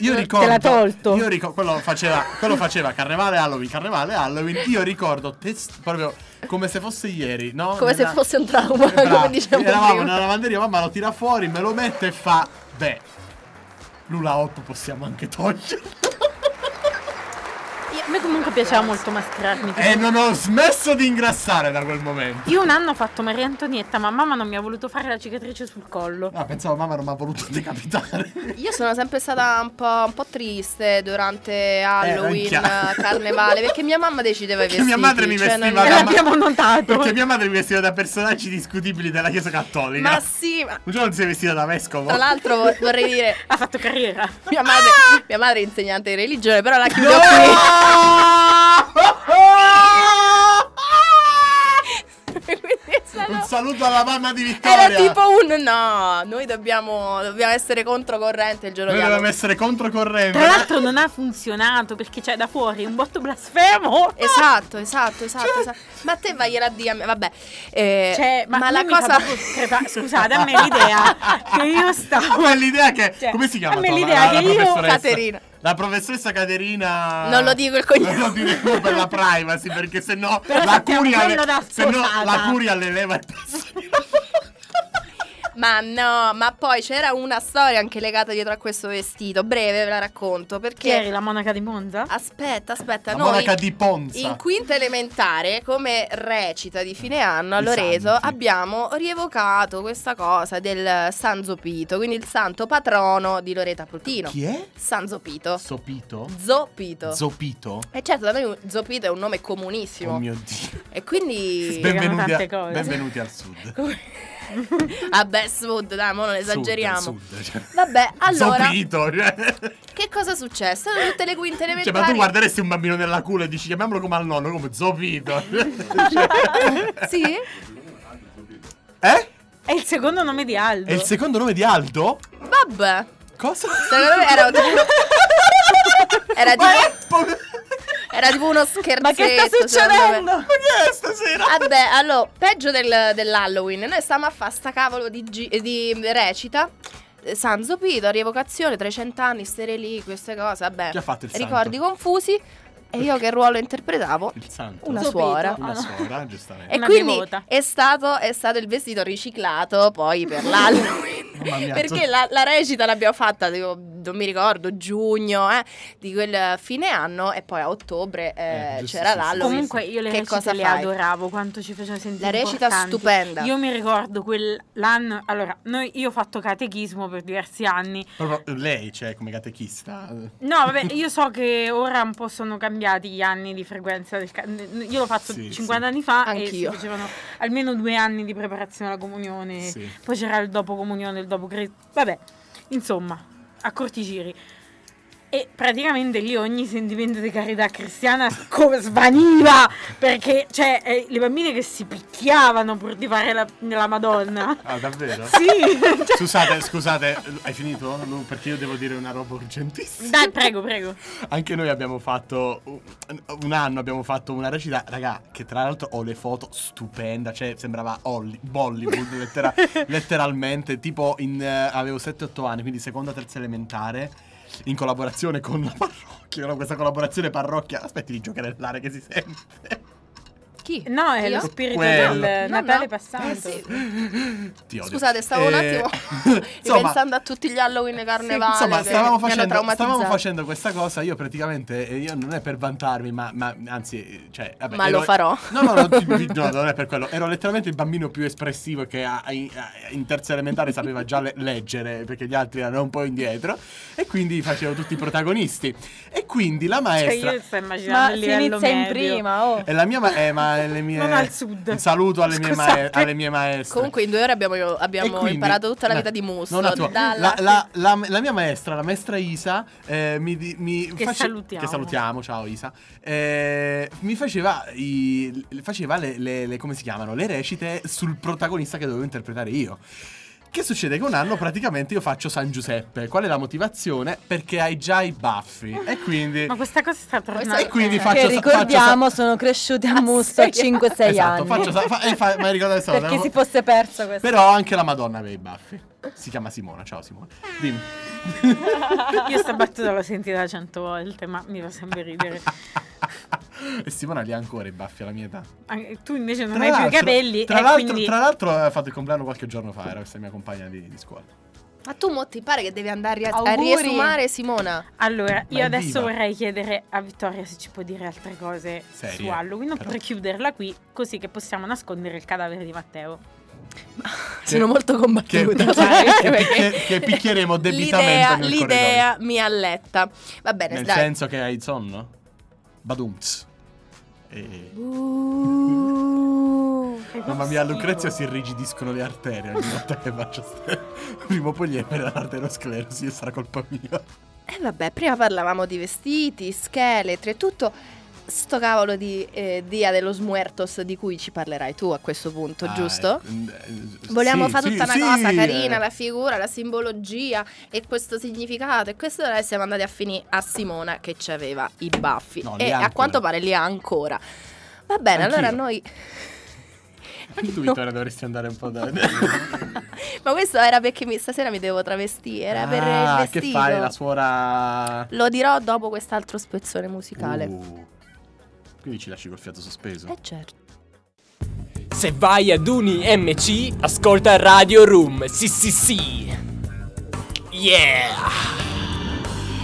io Te ricordo l'ha tolto. Io ricordo quello faceva quello faceva carnevale Halloween, carnevale Halloween. Io ricordo test- proprio come se fosse ieri, no? Come se Nella- fosse un trauma, bravo. come diciamo Eravamo nella lavanderia, mamma lo tira fuori, me lo mette e fa beh L'ula hop possiamo anche togliere. A me comunque piaceva molto mascherarmi. E non ho smesso di ingrassare da quel momento. Io un anno ho fatto Maria Antonietta, ma mamma non mi ha voluto fare la cicatrice sul collo. Ah, pensavo mamma non mi ha voluto decapitare. Io sono sempre stata un po', un po' triste durante Halloween, anch'io. carnevale, perché mia mamma decideva i Perché vestiti. mia madre mi cioè, vestiva non- da- l'abbiamo notato. Perché mia madre mi vestiva da personaggi discutibili della Chiesa Cattolica. Ma sì, ma Un giorno si è vestita da vescovo. tra l'altro vor- vorrei dire, Ha fatto carriera. mia madre, mia madre è insegnante di religione, però la chiudo No! qui. Un saluto alla mamma di Vittoria. Era tipo un no, noi dobbiamo, dobbiamo essere controcorrente il giorno Noi di Halloween. essere controcorrente. Tra l'altro non ha funzionato perché c'è da fuori un botto blasfemo. Esatto, esatto, esatto, esatto. Ma te vai a dire a me, vabbè. eh, Cioè, ma, ma la cosa crepa- Scusate, a me l'idea che io stavo Ma l'idea che. Cioè, come si chiama? a me l'idea la- la che io- professoressa? Caterina. La professoressa Caterina. Non lo dico il cognome. Non lo diremo per la privacy, perché sennò Però la curia. da se no la curia le leva il passo. Ma no, ma poi c'era una storia anche legata dietro a questo vestito. Breve, ve la racconto. Chi eri Perché. la monaca di Monza? Aspetta, aspetta, La noi. monaca di Ponza. In quinta elementare, come recita di fine anno a Loreto, santi. abbiamo rievocato questa cosa del San Zopito, quindi il santo patrono di Loreto Aprutino. Chi è? San Zopito. Sopito? Zopito. Zopito? e certo, da noi Zopito è un nome comunissimo. Oh mio dio. E quindi. Benvenuti, a- benvenuti al sud. Vabbè, sud, dai, mo non esageriamo. Sud, sud, cioè. Vabbè, allora, Zopito, cioè. che cosa è successo? Tutte le quinte Cioè, elementari. ma tu guarderesti un bambino nella culla e dici chiamiamolo come al nonno, come Zopito. Sì? eh? È il secondo nome di Aldo. È il secondo nome di Aldo? Vabbè. Cosa? Secondo me era tipo. Era Ma tipo, è po- era tipo uno scherzetto. Ma che sta succedendo? Ma che è stasera? Vabbè, allora, peggio del- dell'Halloween. Noi stavamo a fare sta cavolo di, gi- di recita. Eh, San Zopito, rievocazione, 300 anni, ste lì, queste cose. Vabbè, Chi ha fatto il santo? ricordi confusi. E io che ruolo interpretavo? Il santo. Una Zopito. suora. Una Ah, no. suora, giustamente. E Una quindi è stato, è stato il vestito riciclato poi per l'Halloween. Perché la, la recita l'abbiamo fatta, tipo, non mi ricordo, giugno eh, di quel fine anno e poi a ottobre eh, Eh, giusto, c'era l'Halloween. Comunque io le che recite cosa le fai? adoravo, quanto ci facevano sentire La recita importanti. stupenda. Io mi ricordo quell'anno, allora, noi, io ho fatto catechismo per diversi anni. Proprio lei, cioè, come catechista. No, vabbè, io so che ora un po' sono cambiati gli anni di frequenza del ca- Io l'ho fatto Sì, 50 sì. anni fa e Anch'io. si facevano almeno due anni di preparazione alla comunione. Sì. Poi c'era il dopo comunione, il dopo credo. Vabbè, insomma, a corti giri. E praticamente lì ogni sentimento di carità cristiana svaniva perché cioè eh, le bambine che si picchiavano pur di fare la, la Madonna. Ah, davvero? Sì, cioè- Scusate, scusate, hai finito? No, perché io devo dire una roba urgentissima. dai, prego, prego. Anche noi abbiamo fatto un- un anno abbiamo fatto una recita, raga, che tra l'altro ho le foto stupenda, cioè sembrava Holly- Bollywood lettera- letteralmente, tipo in eh, avevo 7-8 anni, quindi seconda terza elementare in collaborazione con la parrocchia, no, questa collaborazione parrocchia. Aspetti di giocherellare che si sente. Chi? No, è Io? lo spirito Quello. del No, Natale no. passato. Eh, sì. Ti odio. Scusate, stavo un Eh, attimo insomma, pensando a tutti gli Halloween e carnevale Insomma, che stavamo mi hanno facendo, traumatizzato. stavamo facendo questa cosa. Io praticamente, eh, io non è per vantarmi, ma, ma anzi, eh, cioè, vabbè, Ma ero- lo farò. No, no, no, ti- ti- no, non è per quello. Ero letteralmente il bambino più espressivo che a- a- in, a- in terza elementare sapeva già le- leggere, perché gli altri erano un po' indietro. E quindi facevo tutti i protagonisti. E quindi la Cioè, maestra. io sto immaginando Ma il si livello inizia in medio. prima, oh. E la mia ma- eh, ma le mie, Non al sud. Un saluto alle mie, mae- Scusate. alle mie maestre. Comunque in due ore abbiamo, abbiamo quindi- imparato tutta la no, vita di dalla- La, la- la- la mia maestra, la maestra Isa, eh, mi, mi Che salutiamo. Che salutiamo, ciao Isa. eh, mi faceva, i- faceva le, le- le- come si chiamano? Le recite sul protagonista che dovevo interpretare io. Che succede che un anno praticamente io faccio San Giuseppe. Qual è la motivazione? Perché hai già i baffi. E quindi. Ma questa cosa sta tornando. E quindi Eh, faccio che ricordiamo sono cresciuti a Musto a 5-6 Esatto, anni. faccio fa- eh, fa- ma ricordate questa cosa? chi si fosse perso questo. Però anche la Madonna aveva i baffi. Si chiama Simona. Ciao Simona. Dimmi. Io sta battuta l'ho sentita cento volte, ma mi fa sempre ridere. e Simona li ha ancora i baffi alla mia età. Tu invece non Tra hai più i capelli Tra e l'altro, quindi tra l'altro ha fatto il compleanno qualche giorno fa, era questa mia compagna di, di scuola. Ma tu mo ti pare che devi andare a, a riesumare Simona? Allora, Ma io adesso viva. vorrei chiedere a Vittoria se ci può dire altre cose Serie, su Halloween oppure chiuderla qui così che possiamo nascondere il cadavere di Matteo. Sono molto Che, combattuta. che, sai? che che picchieremo debitamente l'idea, nel l'idea mi alletta. Va bene. Nel dai. senso che hai sonno? Badumts. E... Uh. Mamma mia, a Lucrezia si irrigidiscono le arterie ogni volta che faccio ste... Prima o poi gli verrà l'arteriosclerosi e sarà colpa mia. E vabbè, prima parlavamo di vestiti, scheletri e tutto. Sto cavolo di eh, Dia dello Smuertos di cui ci parlerai tu a questo punto, Ah, giusto? eh, eh, Vogliamo sì, fare sì, tutta una sì, cosa eh. carina, la figura, la simbologia e questo significato. E questo e siamo andati a finire a Simona che ci aveva i baffi. No, e a quanto pare li ha ancora. Va bene, Anch'io. allora noi. Anche tu, No. Vittoria, dovresti andare un po' da... Ma questo era perché mi- stasera mi devo travestire. Era per il Ah, vestito. che fai, la suora... Lo dirò dopo quest'altro spezzone musicale. Uh. Quindi ci lasci col fiato sospeso. Eh certo. Se vai ad Uni MC, ascolta Radio Room. Sì, sì, sì. Yeah.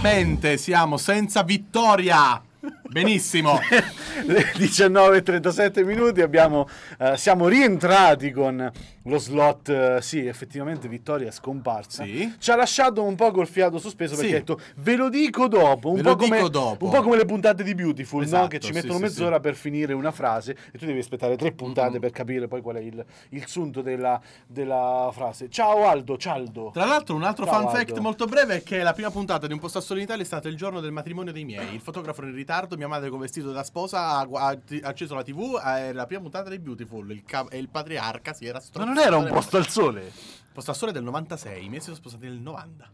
Mente, siamo senza vittoria. Benissimo. Le 19.37 minuti abbiamo, eh, siamo rientrati con lo slot. eh, sì, effettivamente Vittoria è scomparsa. Sì. Ci ha lasciato un po' col fiato sospeso perché Sì. ha detto ve lo dico dopo. Un, po come, dico dopo. un po' come le puntate di Beautiful, no? Esatto, che ci sì, mettono sì, mezz'ora per finire una frase e tu devi aspettare tre puntate Mm-mm. per capire poi qual è il, il sunto della, della frase. Ciao Aldo, cialdo. Tra l'altro, un altro Ciao, fun Aldo. fact molto breve è che la prima puntata di Un posto solo in Italia è stata il giorno del matrimonio dei miei. Il fotografo in ritardo, mia madre con vestito da sposa ha, ha acceso la TV, è la prima puntata di Beautiful. Il ca- e il patriarca si era Ma strozzato. non era un posto al sole? Posto al sole del 96, i miei si sono sposati nel 90.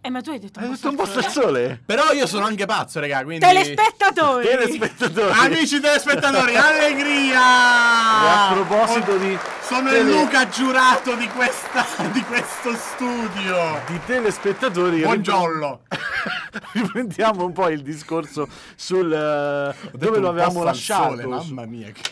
Eh, ma tu hai detto Hai detto un posto al sole? Però io sono anche pazzo, raga, quindi... Telespettatori! Telespettatori. Amici telespettatori, allegria! E a proposito di Sono tele- il Luca giurato di, questa, di questo studio. di telespettatori. Buongiorno. riprendiamo un po' il discorso sul eh, dove lo avevamo lasciato. Mamma mia.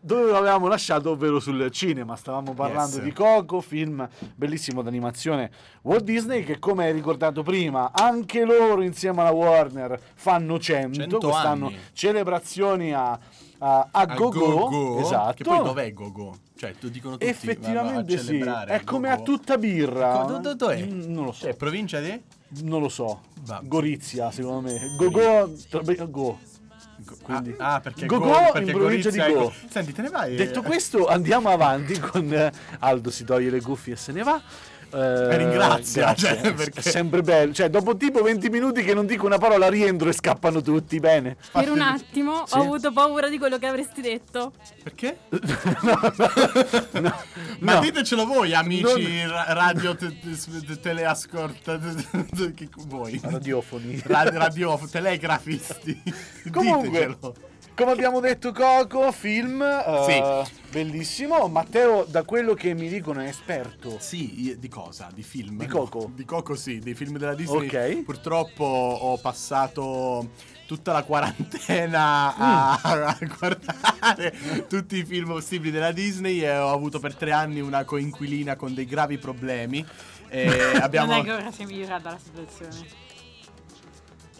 dove lo avevamo lasciato, ovvero sul cinema. Stavamo parlando Yes. di Coco, film bellissimo d'animazione Walt Disney, che come hai ricordato prima, anche loro insieme alla Warner fanno 100, 100 quest'anno anni. celebrazioni a, a, a A Go-Go, Go-Go, esatto. Che poi dov'è Go-Go? Cioè, tu dicono tutti Effettivamente sì, è il come a Go-Go. tutta birra. Co- do- do- dov'è? Mm, Non lo so, Cioè, provincia di? Non lo so. Va- Gorizia, secondo me. Go-Go, go. Go- Quindi- ah, ah, perché Go-Go Go- in perché provincia di è Go. Senti, te ne vai? Detto questo, andiamo avanti con eh, Aldo si toglie le cuffie e se ne va. Eh, ringrazia, grazie. cioè, perché- È sempre bello. Cioè, dopo tipo 20 minuti che non dico una parola, rientro e scappano tutti. Bene. Per un attimo Sì. ho avuto paura di quello che avresti detto. Perché? No, Ma no. ditecelo voi, amici Non- ra- radio te- te- teleascolta che voi. Radiofoni. Ra- radio telegrafisti. Comunque, Ditecelo. Come abbiamo detto, Coco, film eh, bellissimo. Matteo, da quello che mi dicono, è esperto. Sì, di cosa? Di film? Di No, Coco? di Coco sì, dei film della Disney. Ok. Purtroppo ho passato tutta la quarantena a, a guardare tutti i film possibili della Disney e ho avuto per tre anni una coinquilina con dei gravi problemi. E abbiamo... Non è che ora si è migliorata la situazione.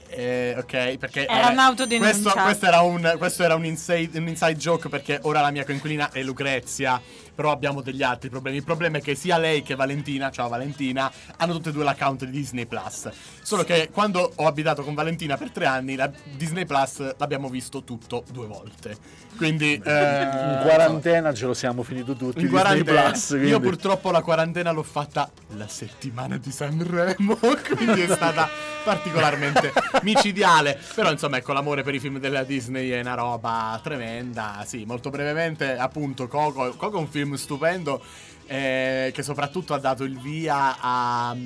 Eh, ok, perché Era eh, un'autodenuncia. Questo, questo era, un, questo era un, inside, un inside joke perché ora la mia coinquilina è Lucrezia. Però abbiamo degli altri problemi. Il problema è che sia lei che Valentina, ciao Valentina, hanno tutte e due l'account di Disney Plus. Solo che quando ho abitato con Valentina per tre anni, la Disney Plus l'abbiamo visto tutto due volte. Quindi. In eh, quarantena ce lo siamo finito tutti. in Disney quarantena. Plus, Io quindi- purtroppo la quarantena l'ho fatta la settimana di Sanremo, quindi è stata particolarmente micidiale. Però insomma, ecco, l'amore per i film della Disney è una roba tremenda. Sì, molto brevemente, appunto, Coco, Coco è un film stupendo eh, che soprattutto ha dato il via a... a-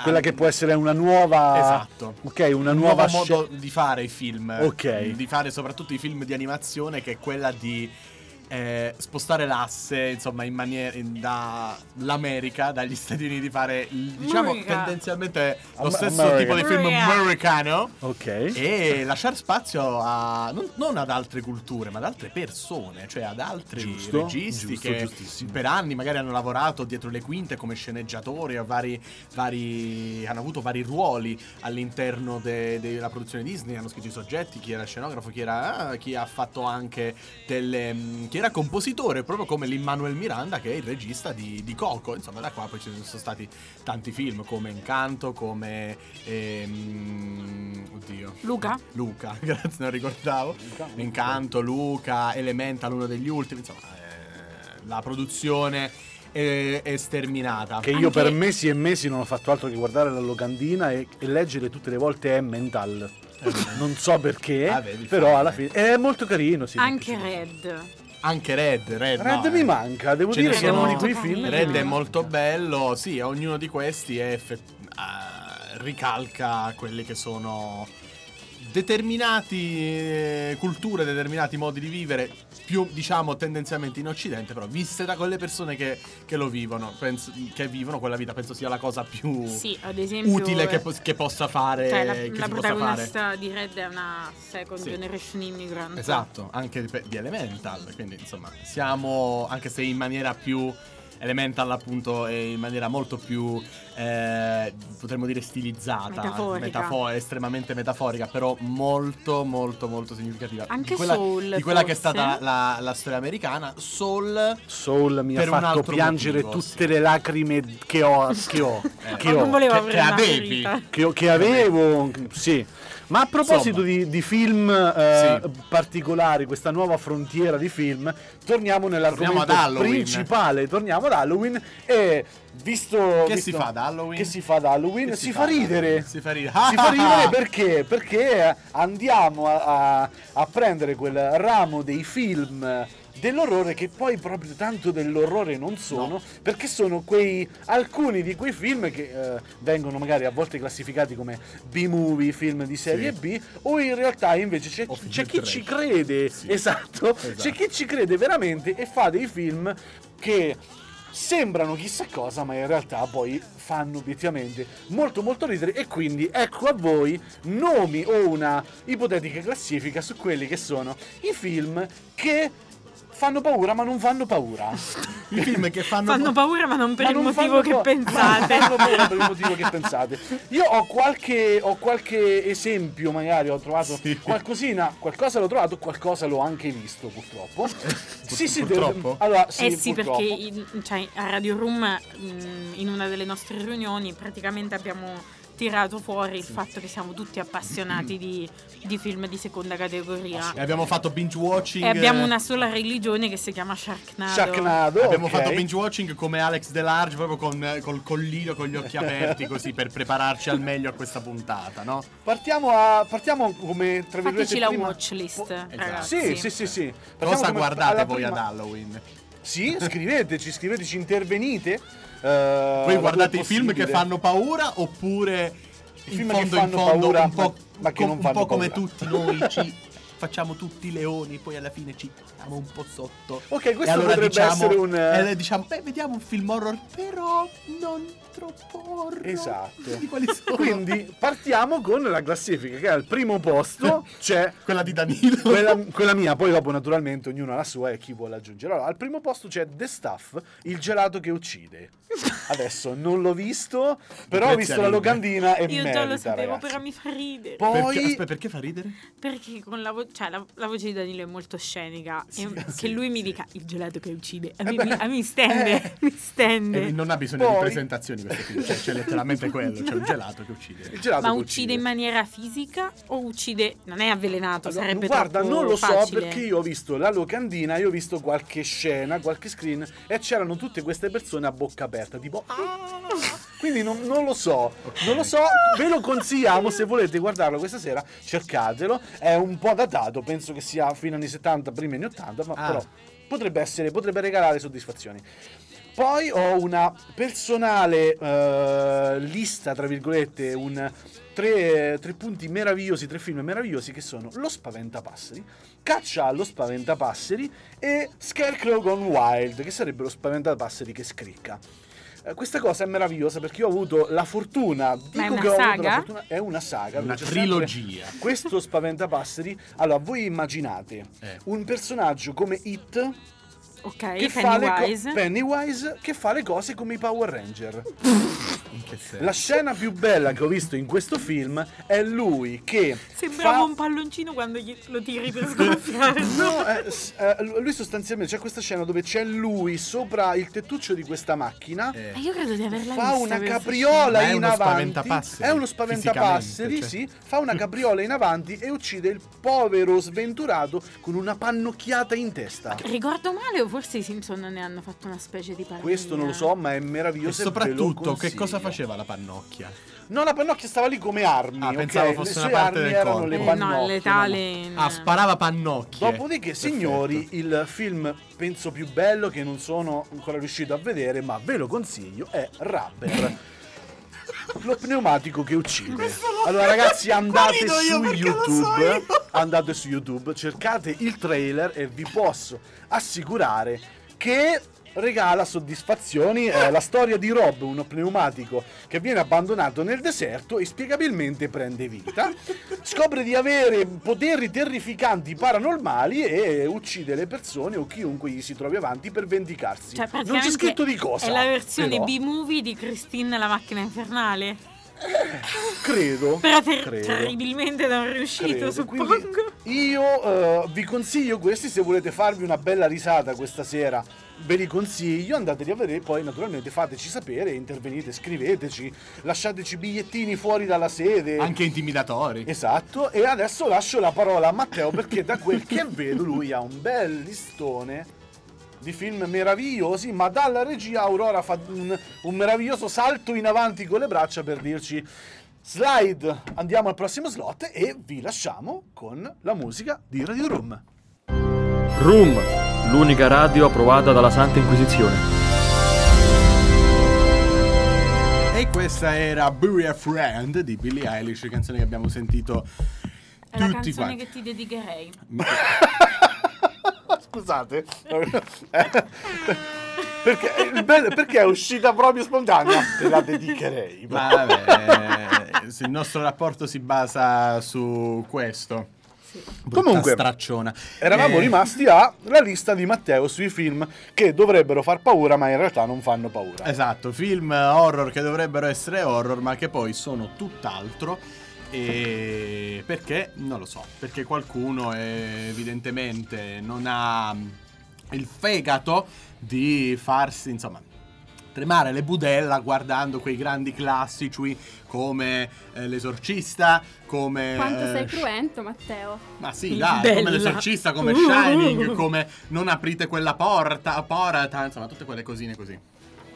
Quella che può essere una nuova. Esatto. Ok, una un nuova modo di fare i film. Ok. Di fare soprattutto i film di animazione, che è quella di eh, spostare l'asse, insomma, in maniera dall'America, dagli Stati Uniti, fare il- diciamo America. tendenzialmente lo Am- stesso America. tipo di film America. americano. Ok. E lasciare spazio a non, non ad altre culture, ma ad altre persone, cioè ad altri Giusto, registi giusto, che giustissimo. per anni magari hanno lavorato dietro le quinte come sceneggiatori o vari, vari- hanno avuto vari ruoli all'interno de- della produzione Disney, hanno scritto i soggetti, chi era scenografo, chi, era, ah, chi ha fatto anche delle... era compositore, proprio come l'Immanuel Miranda che è il regista di, di Coco, insomma da qua poi ci sono stati tanti film come Incanto, come... ehm, oddio. Luca? Luca, grazie, non ricordavo. Incanto, Luca, Elemental, uno degli ultimi, insomma, eh, la produzione è, è sterminata. Che io Anche- per mesi e mesi non ho fatto altro che guardare la locandina e, e leggere tutte le volte Emmental. Non so perché, Ah, vedi, però alla fine è molto carino. Sì, Anche. Red. Anche Red, Red, Red no, mi eh. manca, devo Ce dire che è uno di quei film. Red è molto bello, sì, ognuno di questi è effe- eh, ricalca quelli che sono determinati eh, culture, determinati modi di vivere, più diciamo tendenzialmente in Occidente, però viste da quelle persone che, che lo vivono, penso- che vivono quella vita, penso sia la cosa più Sì, esempio. utile che, eh, che possa fare. Cioè, la, che la si possa fare. protagonista di Red è una second Sì. generation immigrant. Esatto, anche di, di Elemental, quindi insomma siamo, anche se in maniera più Elemental appunto in maniera molto più, eh, potremmo dire stilizzata, Metaforica. metafo- estremamente metaforica, però molto molto molto significativa. Anche di quella, Soul, Di quella che è stata la, la storia americana, Soul... Soul mi Per ha fatto piangere motivo, tutte sì. le lacrime che ho, che ho, che Ma ho. che- che avevi. che, ho- che avevo, sì. Ma a proposito di, di film eh, Sì. particolari, questa nuova frontiera di film, torniamo nell'argomento Torniamo principale, torniamo ad Halloween e visto... Che visto- si fa ad Halloween? Che si fa ad Halloween? Si, si fa ridere. Si fa ridere. Si fa ridere perché? Perché andiamo a, a- a prendere quel ramo dei film dell'orrore che poi proprio tanto dell'orrore non sono perché sono quei alcuni di quei film che eh, vengono magari a volte classificati come B-movie, film di serie Sì. B o in realtà invece c'è, c'è chi trash. ci crede Sì. esatto, Esatto. c'è chi ci crede veramente e fa dei film che sembrano chissà cosa, ma in realtà poi fanno obiettivamente molto molto ridere e quindi ecco a voi nomi o una ipotetica classifica su quelli che sono i film che fanno paura ma non fanno paura. I film che fanno, Fanno paura ma non per Ma il non motivo fanno che pa- pensate. ma non fanno paura per il motivo che pensate. Io ho qualche, ho qualche esempio, magari ho trovato Sì. qualcosina, qualcosa l'ho trovato, qualcosa l'ho anche visto purtroppo. sì, sì, purtroppo? de- allora, sì, eh sì, purtroppo. perché in- cioè, a Radio Room, mh, in una delle nostre riunioni, praticamente abbiamo tirato fuori il fatto che siamo tutti appassionati di, di film di seconda categoria. E abbiamo fatto binge watching. E abbiamo eh, una sola religione che si chiama Sharknado. Sharknado, Abbiamo ok. fatto binge watching come Alex Delarge, proprio con, eh, col collino, con gli occhi aperti, così per prepararci al meglio a questa puntata, no? Partiamo, a, partiamo come tra virgolette Fateci la prima- watchlist, po- ragazzi. Sì, sì, sì, sì. Partiamo Cosa guardate voi ad prima- Halloween? Sì, scriveteci, scriveteci, intervenite. Eh, Voi guardate i film che fanno paura oppure I in film fondo, che in fanno fondo, paura, un po', ma- che non un fanno po' come paura. tutti noi ci facciamo tutti leoni, poi alla fine ci siamo un po' sotto. Ok, questo allora potrebbe diciamo, essere un, eh, diciamo, beh, vediamo un film horror, però non troppo horror. Esatto. Quindi partiamo con la classifica che al primo posto c'è quella di Danilo. quella, quella mia, poi dopo naturalmente ognuno ha la sua e chi vuole aggiungere. Allora, al primo posto c'è The Stuff, il gelato che uccide. Adesso non l'ho visto, però ho visto la locandina e Io merita, già lo sapevo, ragazzi. però mi fa ridere. Poi Perché, aspetta, perché fa ridere? Perché con la, vo- cioè, la, la voce di Danilo è molto scenica. Sì, e sì, che lui mi sì. dica il gelato che uccide. A Eh beh, mi, a mi stende. eh. mi stende. Non ha bisogno Poi- di presentazioni questo film, cioè c'è letteralmente quello, c'è un gelato che uccide. Il gelato Ma che uccide in maniera fisica o uccide. Non è avvelenato, Allora, sarebbe guarda, troppo non lo so facile. perché io ho visto la locandina, io ho visto qualche scena, qualche screen e c'erano tutte queste persone a bocca aperta, tipo "Ah!" Quindi non, non lo so, non lo so, ve lo consigliamo se volete guardarlo questa sera, cercatelo, è un po' datato, penso che sia fino anni 70, primi anni 80, ma Ah. però potrebbe essere, potrebbe regalare soddisfazioni. Poi ho una personale eh, lista, tra virgolette, un, tre, tre punti meravigliosi, tre film meravigliosi che sono Lo Spaventapasseri, Caccia allo Spaventapasseri e Scarecrow Gone Wild, che sarebbe lo Spaventapasseri che scricca. Eh, Questa cosa è meravigliosa perché io ho avuto la fortuna, dico è una che ho avuto saga? la fortuna, è una saga, Una trilogia. Questo Spaventapasseri, allora voi immaginate Eh. un personaggio come It Ok, che fa le co- Pennywise. Pennywise che fa le cose come i Power Ranger. La scena più bella che ho visto in questo film è lui che Sembrava fa- un palloncino quando gli- lo tiri per sgonfiare. No, eh, eh, lui sostanzialmente c'è questa scena dove c'è lui sopra il tettuccio di questa macchina. Eh, Ma io credo di averla Fa vista una questa capriola in uno avanti. È uno spaventapasseri, fisicamente, sì. Fa una capriola in avanti e uccide il povero sventurato con una pannocchiata in testa. Ricordo male o forse i Simpson ne hanno fatto una specie di parodia? Questo non lo so, ma è meraviglioso. e soprattutto, che cosa faceva la pannocchia? No, la pannocchia stava lì come armi. Ah, ok? pensavo Le fosse sue una parte armi del erano corpo. le Eh, pannocchie. no, no, letale. no. Ah, sparava pannocchie. Dopodiché, Perfetto. signori, il film penso più bello che non sono ancora riuscito a vedere, ma ve lo consiglio, è Rubber. Lo pneumatico che uccide. Allora, ragazzi, andate su perché lo so YouTube. Andate su YouTube, cercate il trailer e vi posso assicurare che regala soddisfazioni. È la storia di Rob, uno pneumatico che viene abbandonato nel deserto e spiegabilmente prende vita. Scopre di avere poteri terrificanti paranormali e uccide le persone o chiunque gli si trovi avanti per vendicarsi. Cioè, non c'è scritto di cosa. È la versione però B-movie di Christine la macchina infernale. Credo. Però ter- credo. terribilmente non riuscito, Credo. suppongo. Quindi io eh, vi consiglio questi se volete farvi una bella risata questa sera. Ve li consiglio, andateli a vedere, poi naturalmente fateci sapere, intervenite, scriveteci, lasciateci bigliettini fuori dalla sede. Anche intimidatori. Esatto, e adesso lascio la parola a Matteo perché da quel che vedo lui ha un bel listone di film meravigliosi, ma dalla regia Aurora fa un, un meraviglioso salto in avanti con le braccia per dirci slide, andiamo al prossimo slot e vi lasciamo con la musica di Radio Room. Room, l'unica radio approvata dalla Santa Inquisizione. E questa era Bury a Friend di Billie Eilish, canzone che abbiamo sentito È la tutti canzone quanti. che ti dedicherei. Scusate. Perché, il bello- perché è uscita proprio spontanea? Te la dedicherei. Ma vabbè, eh, il nostro rapporto si basa su questo. Brutta Comunque, stracciona. Eravamo Eh, rimasti alla lista di Matteo sui film che dovrebbero far paura, ma in realtà non fanno paura. Esatto, film horror che dovrebbero essere horror, ma che poi sono tutt'altro. E perché? Non lo so, perché qualcuno eh, evidentemente non ha mm, il fegato di farsi, insomma, tremare le budella guardando quei grandi classici come eh, L'esorcista, come... Quanto eh, sei cruento, Matteo. Ma sì, dai, Bella. come l'esorcista, come Uh. Shining, come non aprite quella porta, porta, insomma, tutte quelle cosine così.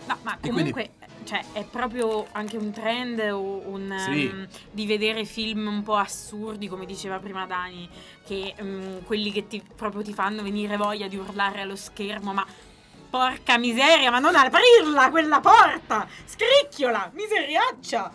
No, ma comunque, cioè, è proprio anche un trend un, Sì. ehm, di vedere film un po' assurdi, come diceva prima Dani, che ehm, quelli che ti, proprio ti fanno venire voglia di urlare allo schermo, ma porca miseria, ma non aprirla quella porta! Scricchiola, miseriaccia!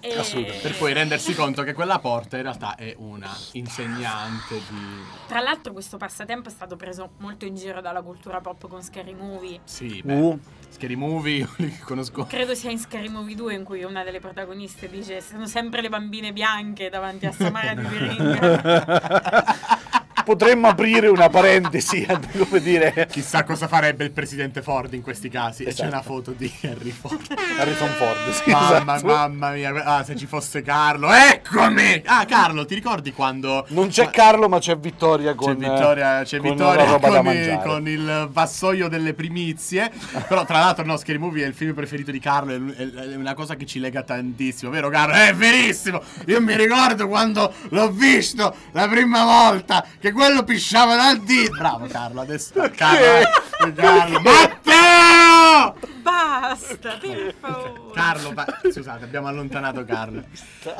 E- Per poi rendersi conto che quella porta in realtà è una insegnante di... Tra l'altro questo passatempo è stato preso molto in giro dalla cultura pop con Scary Movie. Sì, beh, Uh, Scary Movie, io li conosco. Credo sia in Scary Movie 2 in cui una delle protagoniste dice sono sempre le bambine bianche davanti a Samara di Beringa. potremmo aprire una parentesi, come dire, Chissà cosa farebbe il presidente Ford in questi casi. E c'è Esatto. una foto di Henry Ford. Harrison Ford. Sì, Mamma, esatto. mamma mia. Ah, se ci fosse Carlo. Eccomi! Ah, Carlo, ti ricordi quando... Non c'è Carlo, ma c'è Vittoria con C'è Vittoria, c'è con Vittoria da con, il, con il vassoio delle primizie. Però, tra l'altro, no, Scary Movie è il film preferito di Carlo. È una cosa che ci lega tantissimo, vero, Carlo? È verissimo! Io mi ricordo quando l'ho visto la prima volta che quello pisciava dal dito. Bravo, Carlo. Adesso. Carlo, eh, Carlo. Matteo! Basta, per favore. Carlo, ma- scusate, abbiamo allontanato Carlo.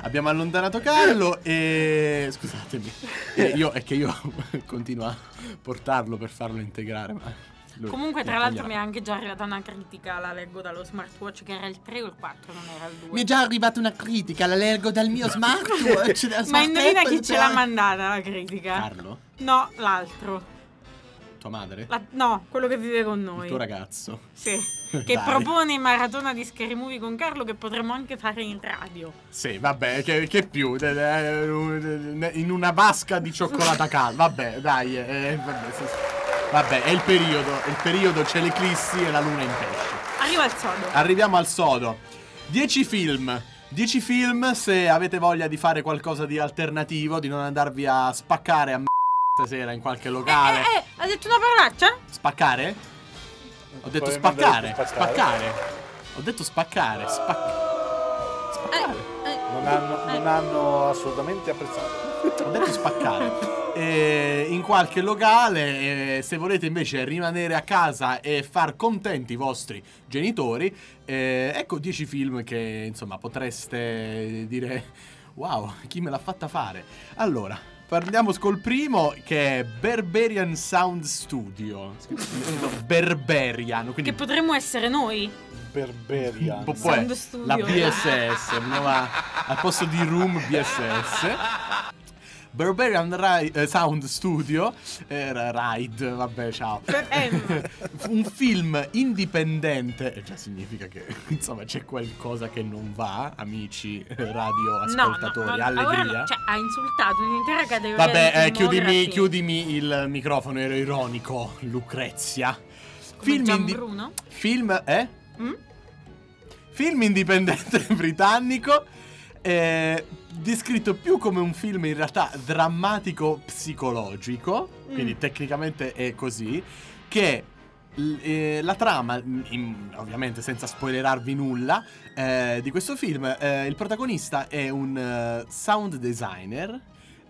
Abbiamo allontanato Carlo e scusatemi. Eh, io, è che io continuo a portarlo per farlo integrare. Ma lui- Comunque, tra l'altro, mi è anche già arrivata una critica, la leggo dallo smartwatch, che era il 3 o il 4, non era il 2. Mi è già arrivata una critica, la leggo dal mio smartwatch. Ma smart indovina chi ce l'ha cioè- mandata la critica? Carlo? No, l'altro. Tua madre? La- no, quello che vive con Il noi. tuo ragazzo? Sì. Che propone maratona di Scary Movie con Carlo che potremmo anche fare in radio. Sì, vabbè, che, che più? In una vasca di cioccolata calda. Vabbè, dai, eh, vabbè, sì, sì. Vabbè, è il periodo, è il periodo, c'è l'eclissi e la luna in pesce. Arriva il sodo. Arriviamo al sodo. 10 film. 10 film se avete voglia di fare qualcosa di alternativo, di non andarvi a spaccare a stasera in qualche locale. Eh, eh, ha detto una parolaccia? Spaccare? Ho detto spaccare. Spaccare. spaccare. Ho detto spaccare. Spac- spaccare. Eh, eh. Non hanno, non hanno assolutamente apprezzato. Ho detto spaccare. In qualche locale, eh, se volete invece rimanere a casa e far contenti i vostri genitori, eh, ecco 10 film che insomma potreste dire wow, chi me l'ha fatta fare? Allora, parliamo col primo che è Berberian Sound Studio. Berberian, quindi Che potremmo essere noi? Berberian. po- Sound Studio. la BSS, nuova- al posto di Room BSS. Barbarian Ri- eh, Sound Studio eh, Ride, vabbè, ciao. Un film indipendente, e già significa che insomma c'è qualcosa che non va, amici eh, radio ascoltatori, no, no, allegria. no, cioè, ha insultato un'intera categoria Vabbè, eh, chiudimi, chiudimi il microfono, ero ironico, Lucrezia. Come Film, indi- Gianbruno? film, eh? Mm? Film indipendente britannico, eh, descritto più come un film in realtà drammatico psicologico, quindi Mm. tecnicamente è così, che eh, la trama, in- ovviamente senza spoilerarvi nulla, eh, di questo film, eh, il protagonista è un eh, sound designer.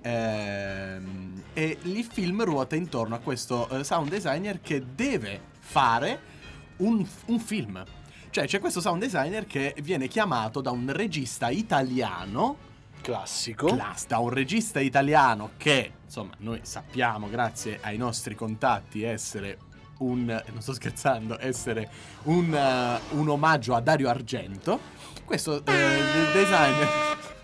ehm, e il film ruota intorno a questo eh, sound designer che deve fare un, un film. Cioè c'è questo sound designer che viene chiamato da un regista italiano Classico. class, da un regista italiano che, insomma, noi sappiamo, grazie ai nostri contatti, essere un, non sto scherzando, essere un, eh, un omaggio a Dario Argento. Questo de- designer...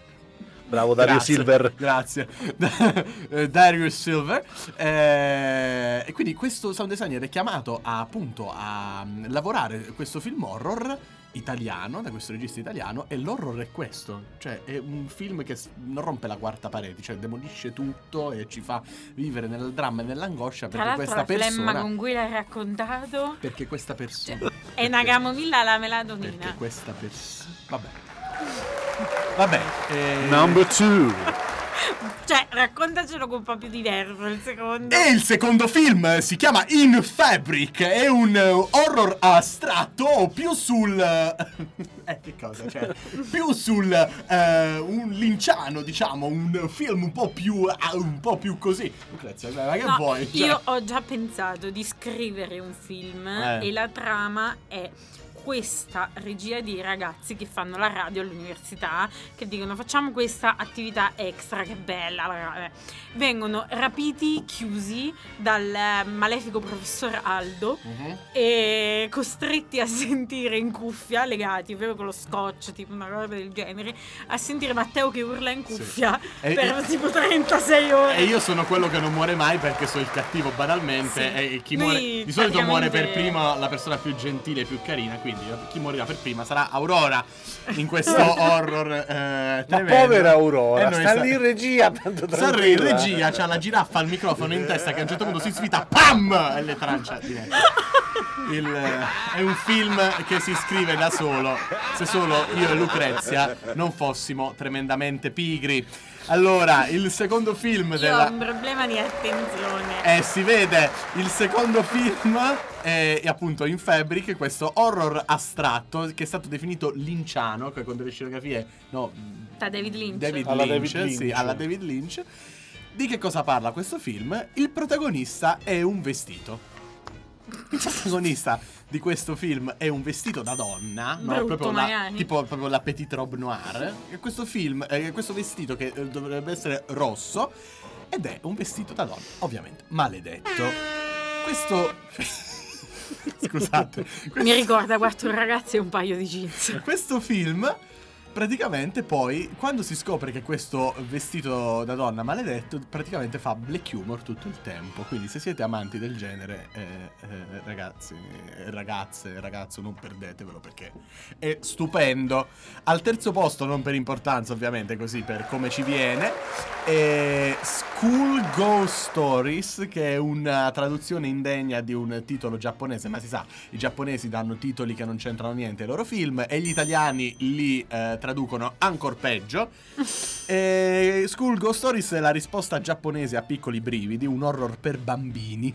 Bravo Dario Grazie, Silver. Grazie. Eh, Darius Silver. Eh, e quindi questo sound designer è chiamato a, appunto a mm, lavorare questo film horror italiano, da questo regista italiano, e l'horror è questo. Cioè, è un film che non rompe la quarta parete, cioè demolisce tutto e ci fa vivere nel dramma e nell'angoscia Tra perché questa la flemma persona... con cui l'hai raccontato Perché questa persona... è una camomilla alla Perché melatonina. questa persona... Vabbè. Vabbè. eh, Number two. Cioè, raccontacelo con un po' più diverso il secondo. E il secondo film si chiama In Fabric, è un eh, horror astratto o più sul... eh, che cosa? Cioè, più sul... eh, un linciano, diciamo, un film un po' più... ah, un po' più così. Lucrezia, ma che No, vuoi? Cioè, Io ho già pensato di scrivere un film Eh. e la trama è questa regia di ragazzi che fanno la radio all'università che dicono facciamo questa attività extra che bella vabbè. vengono rapiti chiusi dal eh, malefico professor Aldo Mhm. e costretti a sentire in cuffia legati proprio con lo scotch tipo una roba del genere a sentire Matteo che urla in cuffia E- per e- tipo 36 ore E io sono quello che non muore mai perché sono il cattivo banalmente Sì. e chi Lui muore di solito muore per praticamente- prima la persona più gentile e più carina, quindi chi morirà per prima sarà Aurora in questo horror eh, tremendo. povera Aurora, E noi sta sta- lì in regia tanto Sta lì in tranquilla. regia, c'ha la giraffa al microfono in testa che a un certo punto si svita, PAM! E le trancia di mezzo. Il, eh, è un film che si scrive da solo, se solo io e Lucrezia non fossimo tremendamente pigri. Allora, il secondo film io della... ho un problema di attenzione Eh, si vede, il secondo film è, è appunto in Fabric, questo horror astratto che è stato definito linciano, che con delle scenografie, no, da David Lynch David Alla Lynch, David sì, Lynch. alla David Lynch. Di che cosa parla questo film? Il protagonista è un vestito. Il protagonista di questo film è un vestito da donna, no? Brutto, proprio la, tipo proprio la petite robe noire. Questo film, eh, questo vestito che eh, dovrebbe essere rosso ed è un vestito da donna, ovviamente maledetto. Questo Scusate. mi ricorda quattro ragazzi e un paio di jeans Questo film, praticamente poi, quando si scopre che questo vestito da donna maledetto, praticamente fa black humor tutto il tempo. Quindi se siete amanti del genere, eh, eh, ragazzi, ragazze, ragazzo, non perdetevelo perché è stupendo. Al terzo posto, non per importanza ovviamente, così per come ci viene, è School Ghost Stories, che è una traduzione indegna di un titolo giapponese, ma si sa, i giapponesi danno titoli che non c'entrano niente ai loro film e gli italiani li eh, traducono ancora peggio. e School Ghost Stories è la risposta giapponese a piccoli brividi, un horror per bambini.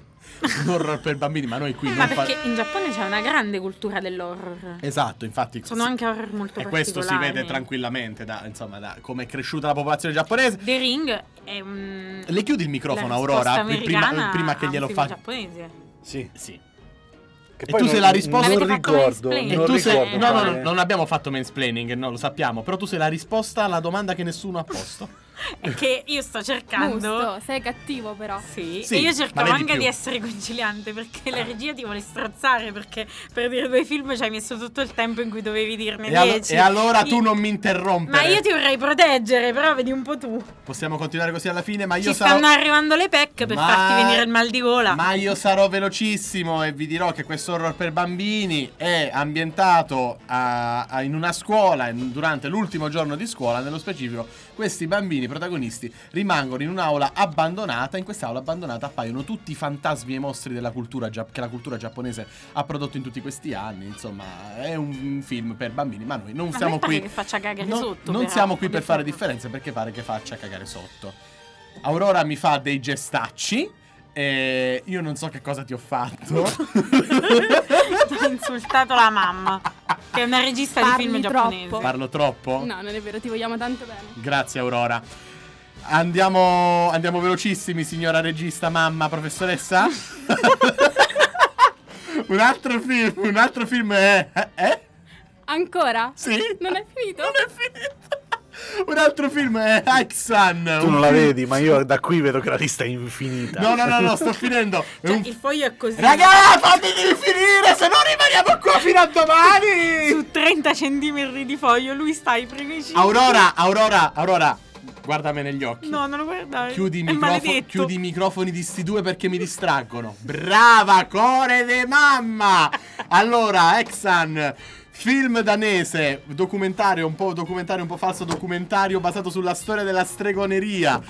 Un horror per bambini, ma noi qui ma non fa- perché in Giappone c'è una grande cultura dell'horror Esatto, infatti. sono anche horror molto E questo si vede tranquillamente da, insomma, da come è cresciuta la popolazione giapponese. The Ring è un Le chiudi il microfono, la Aurora, prima, prima che glielo film fa. giapponese Sì. Sì. Che E tu non- sei la risposta- Non ricordo? E non tu sei. ricordo No, no, no, non abbiamo fatto mansplaining, no, lo sappiamo. Però tu sei la risposta alla domanda che nessuno ha posto. È che io sto cercando Giusto, sei cattivo però. Sì, Sì, e io cercavo anche più. di essere conciliante perché la regia ti vuole strozzare perché per dire due film ci hai messo tutto il tempo in cui dovevi dirne E, allo- dieci. e allora tu Io- non mi interrompere. Ma io ti vorrei proteggere, però vedi un po' tu. Possiamo continuare così alla fine, ma io Ci sarò. stanno arrivando le PEC per Ma- farti venire il mal di gola. Ma io sarò velocissimo e vi dirò che questo horror per bambini è ambientato a- a- in una scuola durante l'ultimo giorno di scuola. Nello specifico, questi bambini protagonisti rimangono in un'aula abbandonata. In quest'aula abbandonata appaiono tutti i fantasmi e mostri della cultura che la cultura giapponese ha prodotto in tutti questi anni. Insomma, è un film per bambini, ma noi non siamo qui. che faccia cagare non- sotto, non però, siamo qui per fare differenze perché pare che faccia cagare sotto. Aurora mi fa dei gestacci. E io non so che cosa ti ho fatto. Ti ho insultato la mamma, che è una regista Parli di film troppo. giapponesi. Parlo troppo? No, non è vero, ti vogliamo tanto bene. Grazie Aurora. Andiamo, andiamo velocissimi, signora regista, mamma, professoressa. un altro film, un altro film è... Eh? Ancora? Sì? Non è finito? Non è finito. Un altro film è Haxan. Tu un non la film- vedi, ma io da qui vedo che la lista è infinita. No, no, no, no, sto finendo. Cioè, un- il foglio è così. Raga, fatemi finire, se no rimaniamo qua fino a domani. Su 30 centimetri di foglio lui sta ai primi cinque. Aurora, Aurora, Aurora, Guardami negli occhi. No, non lo guardare. Chiudi microfo- chiudi i microfoni di sti due perché mi distraggono. Brava, core de mamma! Allora, Exan, film danese, documentario, un po' documentario, un po' falso documentario basato sulla storia della stregoneria.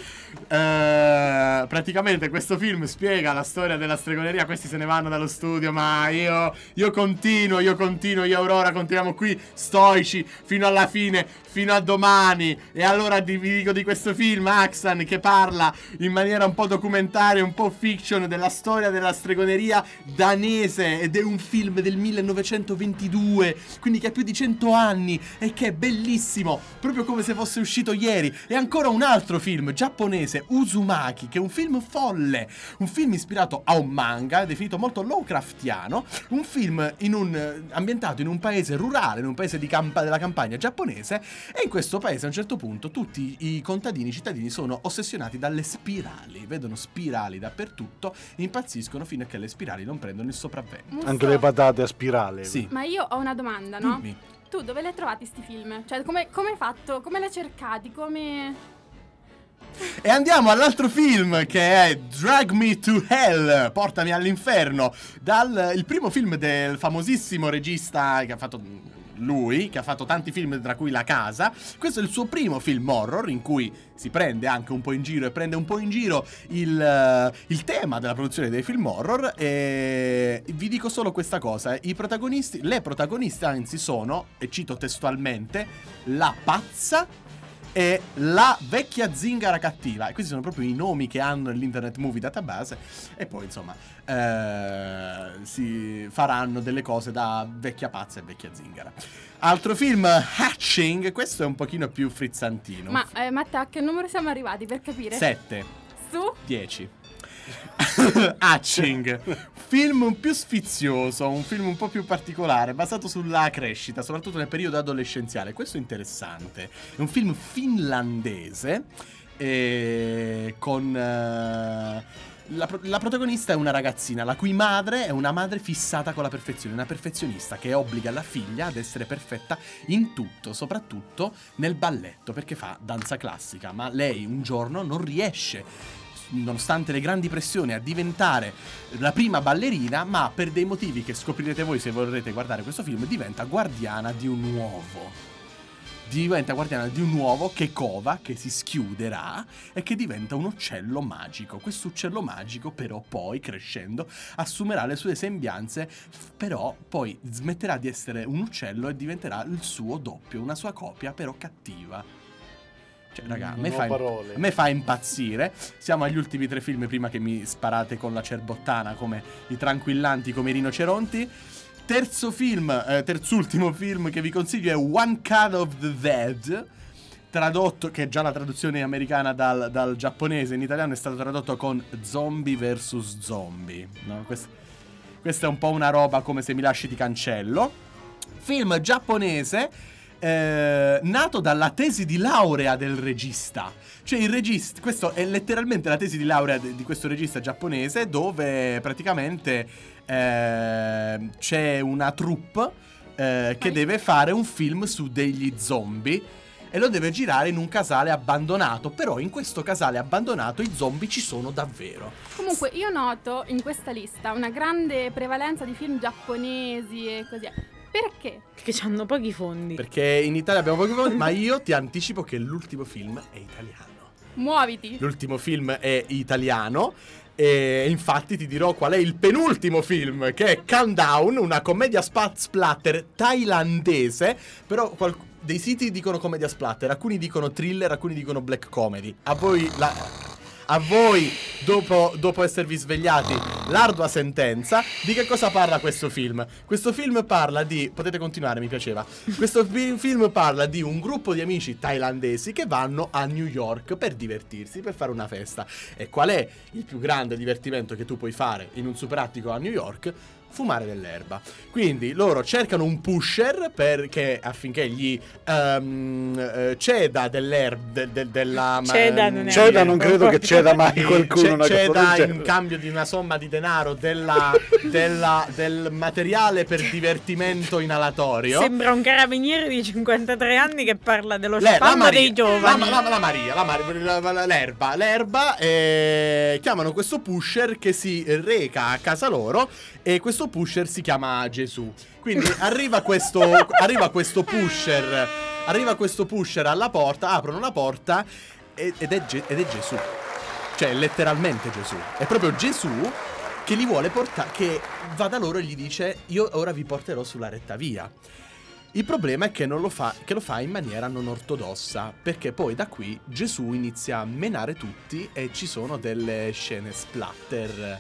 Eh, praticamente questo film spiega la storia della stregoneria. Questi se ne vanno dallo studio, ma io, io continuo, io continuo, io Aurora continuiamo qui stoici fino alla fine, fino a domani. E allora vi dico di questo film, Axan, che parla in maniera un po' documentaria, un po' fiction della storia della stregoneria danese. Ed è un film del 1922, quindi che ha più di 100 anni e che è bellissimo, proprio come se fosse uscito ieri. E ancora un altro film giapponese, Uzumaki, che è un film folle, un film ispirato a un manga, definito molto Lovecraftiano, un film in un, eh, ambientato in un paese rurale, in un paese di campa- della campagna giapponese, e in questo paese a un certo punto tutti i contadini, i cittadini sono ossessionati dalle spirali, vedono spirali dappertutto, impazziscono fino a che le spirali non prendono il sopravvento. Anche le patate a spirale. Sì. Ma io ho una domanda, no? Dimmi. Tu dove li hai trovati sti film? Cioè, come, come hai fatto? Come li hai cercati? Come... E andiamo all'altro film che è Drag Me to Hell, Portami all'inferno, dal il primo film del famosissimo regista che ha fatto lui, che ha fatto tanti film tra cui La Casa. Questo è il suo primo film horror in cui si prende anche un po' in giro e prende un po' in giro il, eh, il tema della produzione dei film horror e vi dico solo questa cosa, i protagonisti, le protagoniste anzi sono, e cito testualmente, la pazza e la vecchia zingara cattiva. E questi sono proprio i nomi che hanno l'Internet Movie Database. E poi, insomma, eh, si faranno delle cose da vecchia pazza e vecchia zingara. Altro film, Hatching. Questo è un pochino più frizzantino. Ma, eh, Matteo, a che numero siamo arrivati per capire? 7, Su? 10. Hatching, film più sfizioso, un film un po' più particolare, basato sulla crescita, soprattutto nel periodo adolescenziale. Questo è interessante. È un film finlandese eh, con... eh, la, la protagonista è una ragazzina, la cui madre è una madre fissata con la perfezione, una perfezionista che obbliga la figlia ad essere perfetta in tutto, soprattutto nel balletto, perché fa danza classica, ma lei un giorno non riesce nonostante le grandi pressioni, a diventare la prima ballerina, ma per dei motivi che scoprirete voi se vorrete guardare questo film, diventa guardiana di un uovo. Diventa guardiana di un uovo che cova, che si schiuderà e che diventa un uccello magico. Questo uccello magico, però, poi crescendo, assumerà le sue sembianze, però poi smetterà di essere un uccello e diventerà il suo doppio, una sua copia, però cattiva. Cioè, raga, a me, fa, a me fa impazzire. Siamo agli ultimi tre film prima che mi sparate con la cerbottana come i tranquillanti, come i rinoceronti. Terzo film, eh, terzultimo film che vi consiglio è One Cut of the Dead. Tradotto, che è già la traduzione americana dal, dal giapponese, in italiano è stato tradotto con zombie vs zombie. No? Quest- questa è un po' una roba come se mi lasci ti cancello. Film giapponese eh, nato dalla tesi di laurea del regista. Cioè il regista, questo è letteralmente la tesi di laurea de- di questo regista giapponese dove praticamente eh, c'è una troupe eh, che deve fare un film su degli zombie e lo deve girare in un casale abbandonato, però in questo casale abbandonato i zombie ci sono davvero. Comunque, io noto in questa lista una grande prevalenza di film giapponesi e così. Perché? Perché hanno pochi fondi. Perché in Italia abbiamo pochi fondi, ma io ti anticipo che l'ultimo film è italiano. Muoviti. L'ultimo film è italiano. E infatti ti dirò qual è il penultimo film, che è Countdown, una commedia spa- splatter thailandese. Però qual- dei siti dicono commedia splatter, alcuni dicono thriller, alcuni dicono black comedy. A voi, la- a voi dopo, dopo esservi svegliati, l'ardua sentenza. Di che cosa parla questo film? Questo film parla di. Potete continuare, mi piaceva. Questo fi- film parla di un gruppo di amici thailandesi che vanno a New York per divertirsi, per fare una festa. E qual è il più grande divertimento che tu puoi fare in un super attico a New York? Fumare dell'erba. Quindi loro cercano un pusher perché affinché gli ehm, eh, ceda dell'erba de- de- della Ceda non è Ceda non credo che ceda mai qualcuno ceda in cambio di una somma di denaro della- della- del materiale per divertimento inalatorio. Sembra un carabiniere di 53 anni che parla dello Le- spam dei giovani. la- la Maria, la Mari- la- la- l'erba, l'erba eh, chiamano questo pusher che si reca a casa loro e questo pusher si chiama Gesù. Quindi arriva questo, arriva questo pusher, arriva questo pusher alla porta, aprono la porta ed è, Ge- ed è Gesù. Cioè, letteralmente Gesù. È proprio Gesù che li vuole portare, che va da loro e gli dice io ora vi porterò sulla retta via. Il problema è che, non lo fa, che lo fa in maniera non ortodossa, perché poi da qui Gesù inizia a menare tutti e ci sono delle scene splatter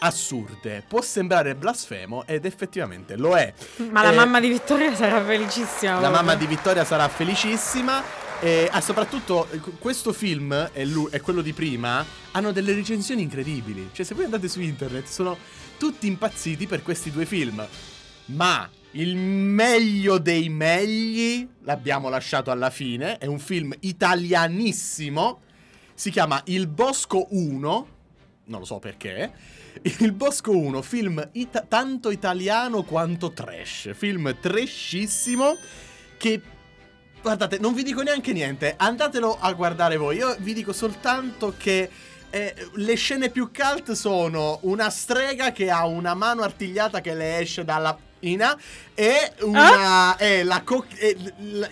assurde. Può sembrare blasfemo ed effettivamente lo è. Ma la Eh, mamma di Vittoria sarà felicissima. la mamma di Vittoria sarà felicissima. E ah, soprattutto eh, questo film e, lu- e quello di prima hanno delle recensioni incredibili. Cioè, se voi andate su internet, sono tutti impazziti per questi due film. Ma il meglio dei megli l'abbiamo lasciato alla fine. È un film italianissimo. Si chiama Il Bosco 1. Non lo so perché. Il Bosco 1, film ita- tanto italiano quanto trash. Film trashissimo che... Guardate, non vi dico neanche niente, andatelo a guardare voi. Io vi dico soltanto che eh, le scene più cult sono una strega che ha una mano artigliata che le esce dalla ina e una e la co- e l- l-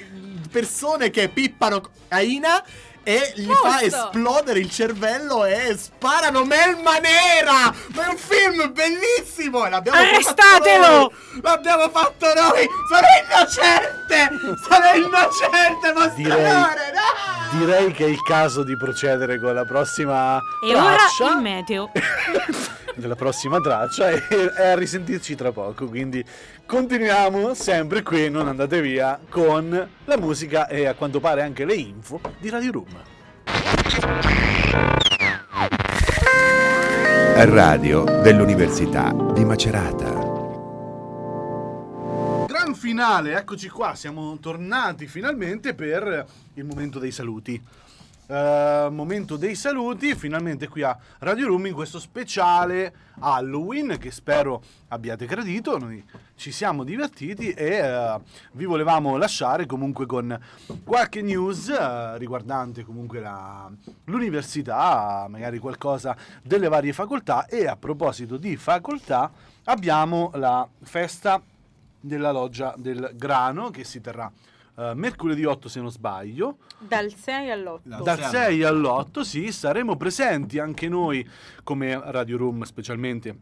persone che pippano a Ina e gli fa Giusto. esplodere il cervello e sparano melma nera! Ma è un film bellissimo! E l'abbiamo Arrestatelo! fatto noi! L'abbiamo fatto noi! Sono innocente! Sono innocente, Direi- mostratore! No! Direi che è il caso di procedere con la prossima E ora traccia. il meteo. della prossima traccia e, e a risentirci tra poco. Quindi continuiamo sempre qui, non andate via, con la musica e a quanto pare anche le info di Radio Room. Radio dell'Università di Macerata. Gran finale, eccoci qua, siamo tornati finalmente per il momento dei saluti. Eh, momento dei saluti, finalmente qui a Radio Room in questo speciale Halloween che spero abbiate gradito, noi ci siamo divertiti e eh, vi volevamo lasciare comunque con qualche news eh, riguardante comunque la- l'università, magari qualcosa delle varie facoltà e a proposito di facoltà abbiamo la festa della loggia del grano che si terrà eh, mercoledì 8 se non sbaglio Dal 6 all'8. Dal dal sei 6 all'8 sì saremo presenti anche noi come Radio Room specialmente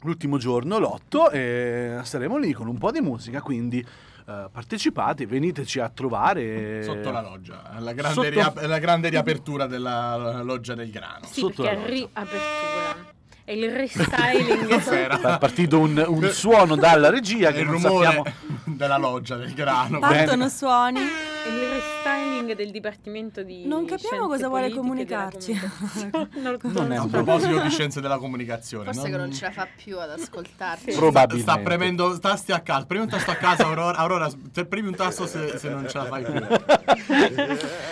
l'ultimo giorno l'8 e saremo lì con un po' di musica quindi eh, partecipate veniteci a trovare Sotto la loggia, la grande, Sotto- ria- la grande riapertura della loggia del grano. Sì, Sotto perché riapertura. È il restyling. È partito un, un suono dalla regia che il non rumore sappiamo della loggia del grano. Partono suoni. È il restyling del dipartimento di Non capiamo Scienze cosa vuole comunicarci. non Non è A un proposito di scienze della comunicazione, Forse che non ce la fa più ad ascoltarci. probabilmente Sta premendo tasti a caso. Premi un tasto a caso, Aurora. Aurora te- premi un tasto se, se non ce la fai più.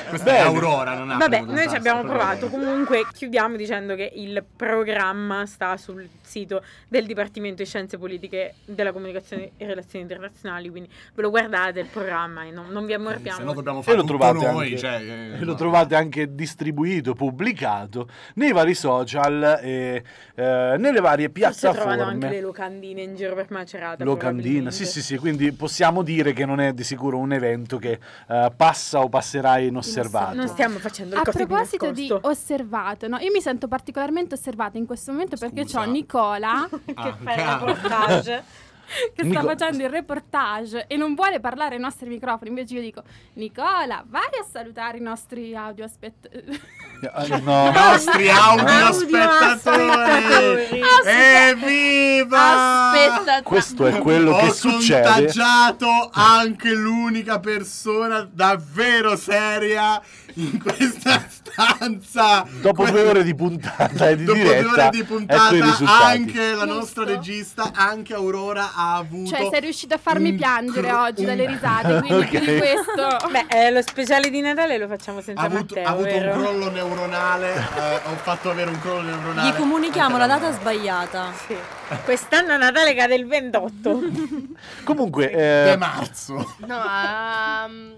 Questa è Aurora, non ha Vabbè, noi ci abbiamo provato. Comunque, chiudiamo dicendo che il programma sta sul sito del Dipartimento di Scienze Politiche della Comunicazione e Relazioni Internazionali. Quindi ve lo guardate il programma e non, non vi Eh, ammorbiamo. Se no dobbiamo fare lo trovate, noi. anche, cioè, eh, lo no. trovate anche distribuito, pubblicato nei vari social e eh, nelle varie Forse trovano anche le piattaforme. locandine in giro per Macerata. Locandina, sì, sì, sì, quindi possiamo dire che non è di sicuro un evento che eh, passa o passerà inosservato. Non stiamo facendo le A proposito di osservato, no? io mi sento particolarmente osservata in questo momento perché Scusa. ho Nicola che Ah, fa il reportage. che Nico- sta facendo il reportage e non vuole parlare ai nostri microfoni. Invece io dico, Nicola, vai a salutare i nostri audio aspetta. Eh, no. I nostri audio Audio spettatori. spettatori. Evviva! Aspetta, Questo è quello Ho che succede. contagiato anche l'unica persona davvero seria in questa stanza. Dopo due ore di puntata e di Dopo diretta, due ore di puntata, anche la nostra regista, anche Aurora ha avuto. Cioè, sei riuscito a farmi un piangere cru- oggi un- dalle risate, quindi Ok. più di questo. Beh, eh, lo speciale di Natale lo facciamo senza Ha avuto, Matteo, ha avuto un vero? crollo neuronale. eh, ho fatto avere un crollo neuronale. Gli comunichiamo la da data sbagliata. Sì. Quest'anno Natale cade il 28. Comunque, eh, marzo. No, ehm,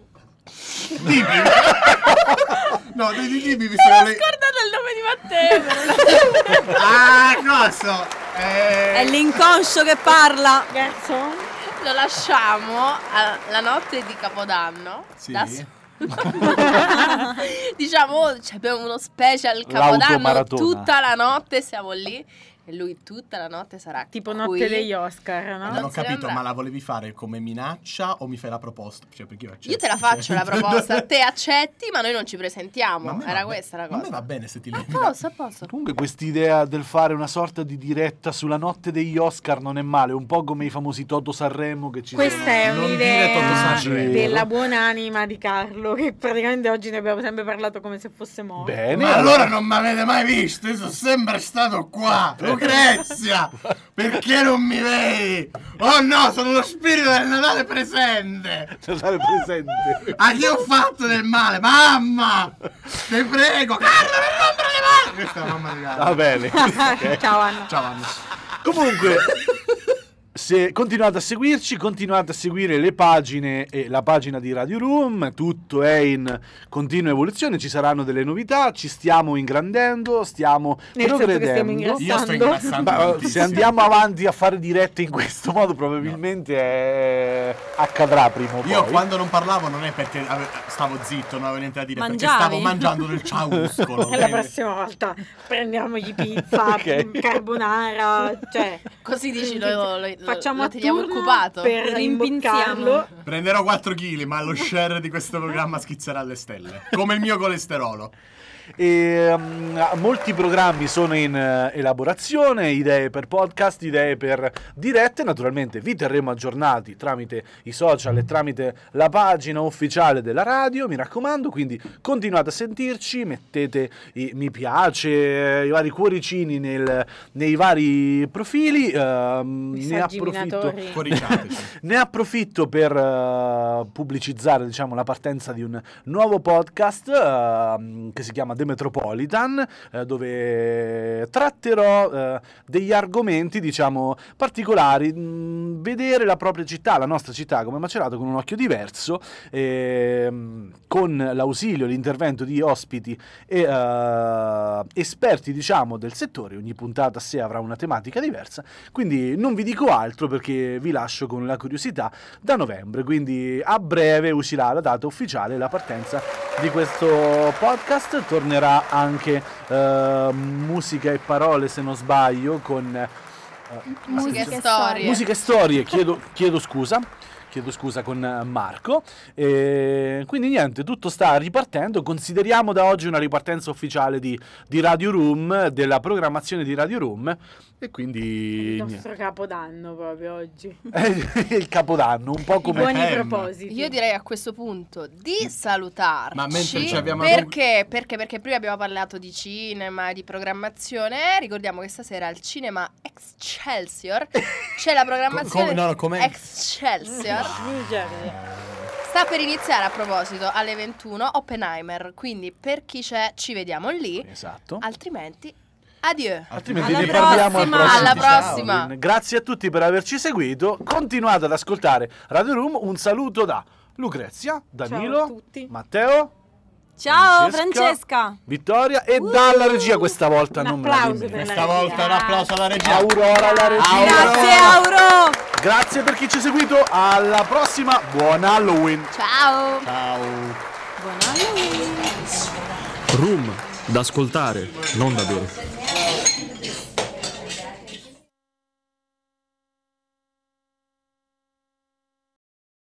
Dimmi. no, di- di- dimmi, visto che lei... Scordate il nome di Matteo. Ah, cosa? Eh, È l'inconscio che parla. Garçon? Lo lasciamo alla notte di Capodanno. Sì. Da diciamo, ci abbiamo uno special Capodanno tutta la notte, siamo lì. E lui tutta la notte sarà Tipo qui. notte degli Oscar, no? non non ho capito, andrà. ma la volevi fare come minaccia o mi fai la proposta? Cioè, perché io accetto. Io te la faccio la proposta, te accetti, ma noi non ci a presentiamo. Era va be- questa la ma A me cosa. va bene se ti A levi. posto, a posto. comunque quest'idea del fare una sorta di diretta sulla notte degli Oscar non è male, un po' come i famosi Toto Sanremo che ci Questa sono. è un'idea della buonanima di Carlo, che praticamente oggi ne abbiamo sempre parlato come se fosse morto. Bene, Ma allora non mi avete mai visto? Io sono sempre stato qua, Lucrezia! Perché non mi vedi? Oh no, sono lo spirito del Natale presente! Natale presente. A chi ho fatto del male? Mamma! Ti prego! Carlo, per rompere le mani! Questa è la mamma di Carlo. Va bene. Ciao Anna. Ciao Anna. Comunque, se continuate a seguirci, continuate a seguire le pagine e la pagina di Radio Room, tutto è in continua evoluzione, ci saranno delle novità, ci stiamo ingrandendo, stiamo Nel progredendo. Io sto ingrassando. Ma, se andiamo avanti a fare dirette in questo modo, probabilmente eh, accadrà prima o poi. Io quando non parlavo non è perché ave- stavo zitto, non avevo niente da dire, Mangiavi? perché stavo mangiando del ciauscolo. E la prossima volta prendiamogli pizza, Ok. carbonara, cioè Così dici, lo, lo, lo, facciamo lo a teniamo occupato. per rimpinziarlo. Prenderò 4 kg, ma lo share di questo programma schizzerà alle stelle. Come il mio colesterolo. E, mm, molti programmi sono in eh, elaborazione, idee per podcast, idee per dirette, naturalmente vi terremo aggiornati tramite i social e tramite la pagina ufficiale della radio, mi raccomando, quindi continuate a sentirci, mettete i mi piace, eh, i vari cuoricini nel- nei vari profili, ehm, ne approfitto ne approfitto per eh, pubblicizzare diciamo, la partenza di un nuovo podcast ehm, che si chiama The Metropolitan, eh, dove tratterò eh, degli argomenti diciamo, particolari, mh, vedere la propria città, la nostra città come Macerato con un occhio diverso, ehm, con l'ausilio, l'intervento di ospiti e eh, esperti diciamo, del settore, ogni puntata a sé avrà una tematica diversa, quindi non vi dico altro perché vi lascio con la curiosità da novembre, quindi a breve uscirà la data ufficiale, la partenza di questo podcast, tornerà anche eh, musica e parole se non sbaglio con eh, Musica e storie. musica e storie, chiedo, chiedo scusa. Chiedo scusa con eh, Marco. E quindi niente, tutto sta ripartendo. Consideriamo da oggi una ripartenza ufficiale di, di Radio Room, della programmazione di Radio Room. E quindi Il niente. nostro capodanno proprio oggi. è il capodanno, un po' I come buoni Em. propositi. Io direi a questo punto di salutarci. Ma mentre ci abbiamo- perché? perché? Perché prima abbiamo parlato di cinema, di programmazione. Ricordiamo che stasera al cinema Excelsior c'è la programmazione come- no, no, com'è? Excelsior. Sta per iniziare a proposito alle 21 Oppenheimer. Quindi per chi c'è ci vediamo lì. Esatto. Altrimenti adieu. Altrimenti Alla ne parliamo al prossima. prossimo. Alla Ciao, prossima. Lin. Grazie a tutti per averci seguito. Continuate ad ascoltare Radio Room. Un saluto da Lucrezia, Danilo, Ciao a tutti. Matteo, Ciao Francesca. Francesca. Vittoria e dalla regia questa volta Un non me la applauso dimentico. Questa volta un applauso alla regia. Aurora alla regia. Grazie Auro. Grazie per chi ci ha seguito. Alla prossima. Buon Halloween. Ciao. Ciao. Buon Halloween. Room, da ascoltare, non da bere.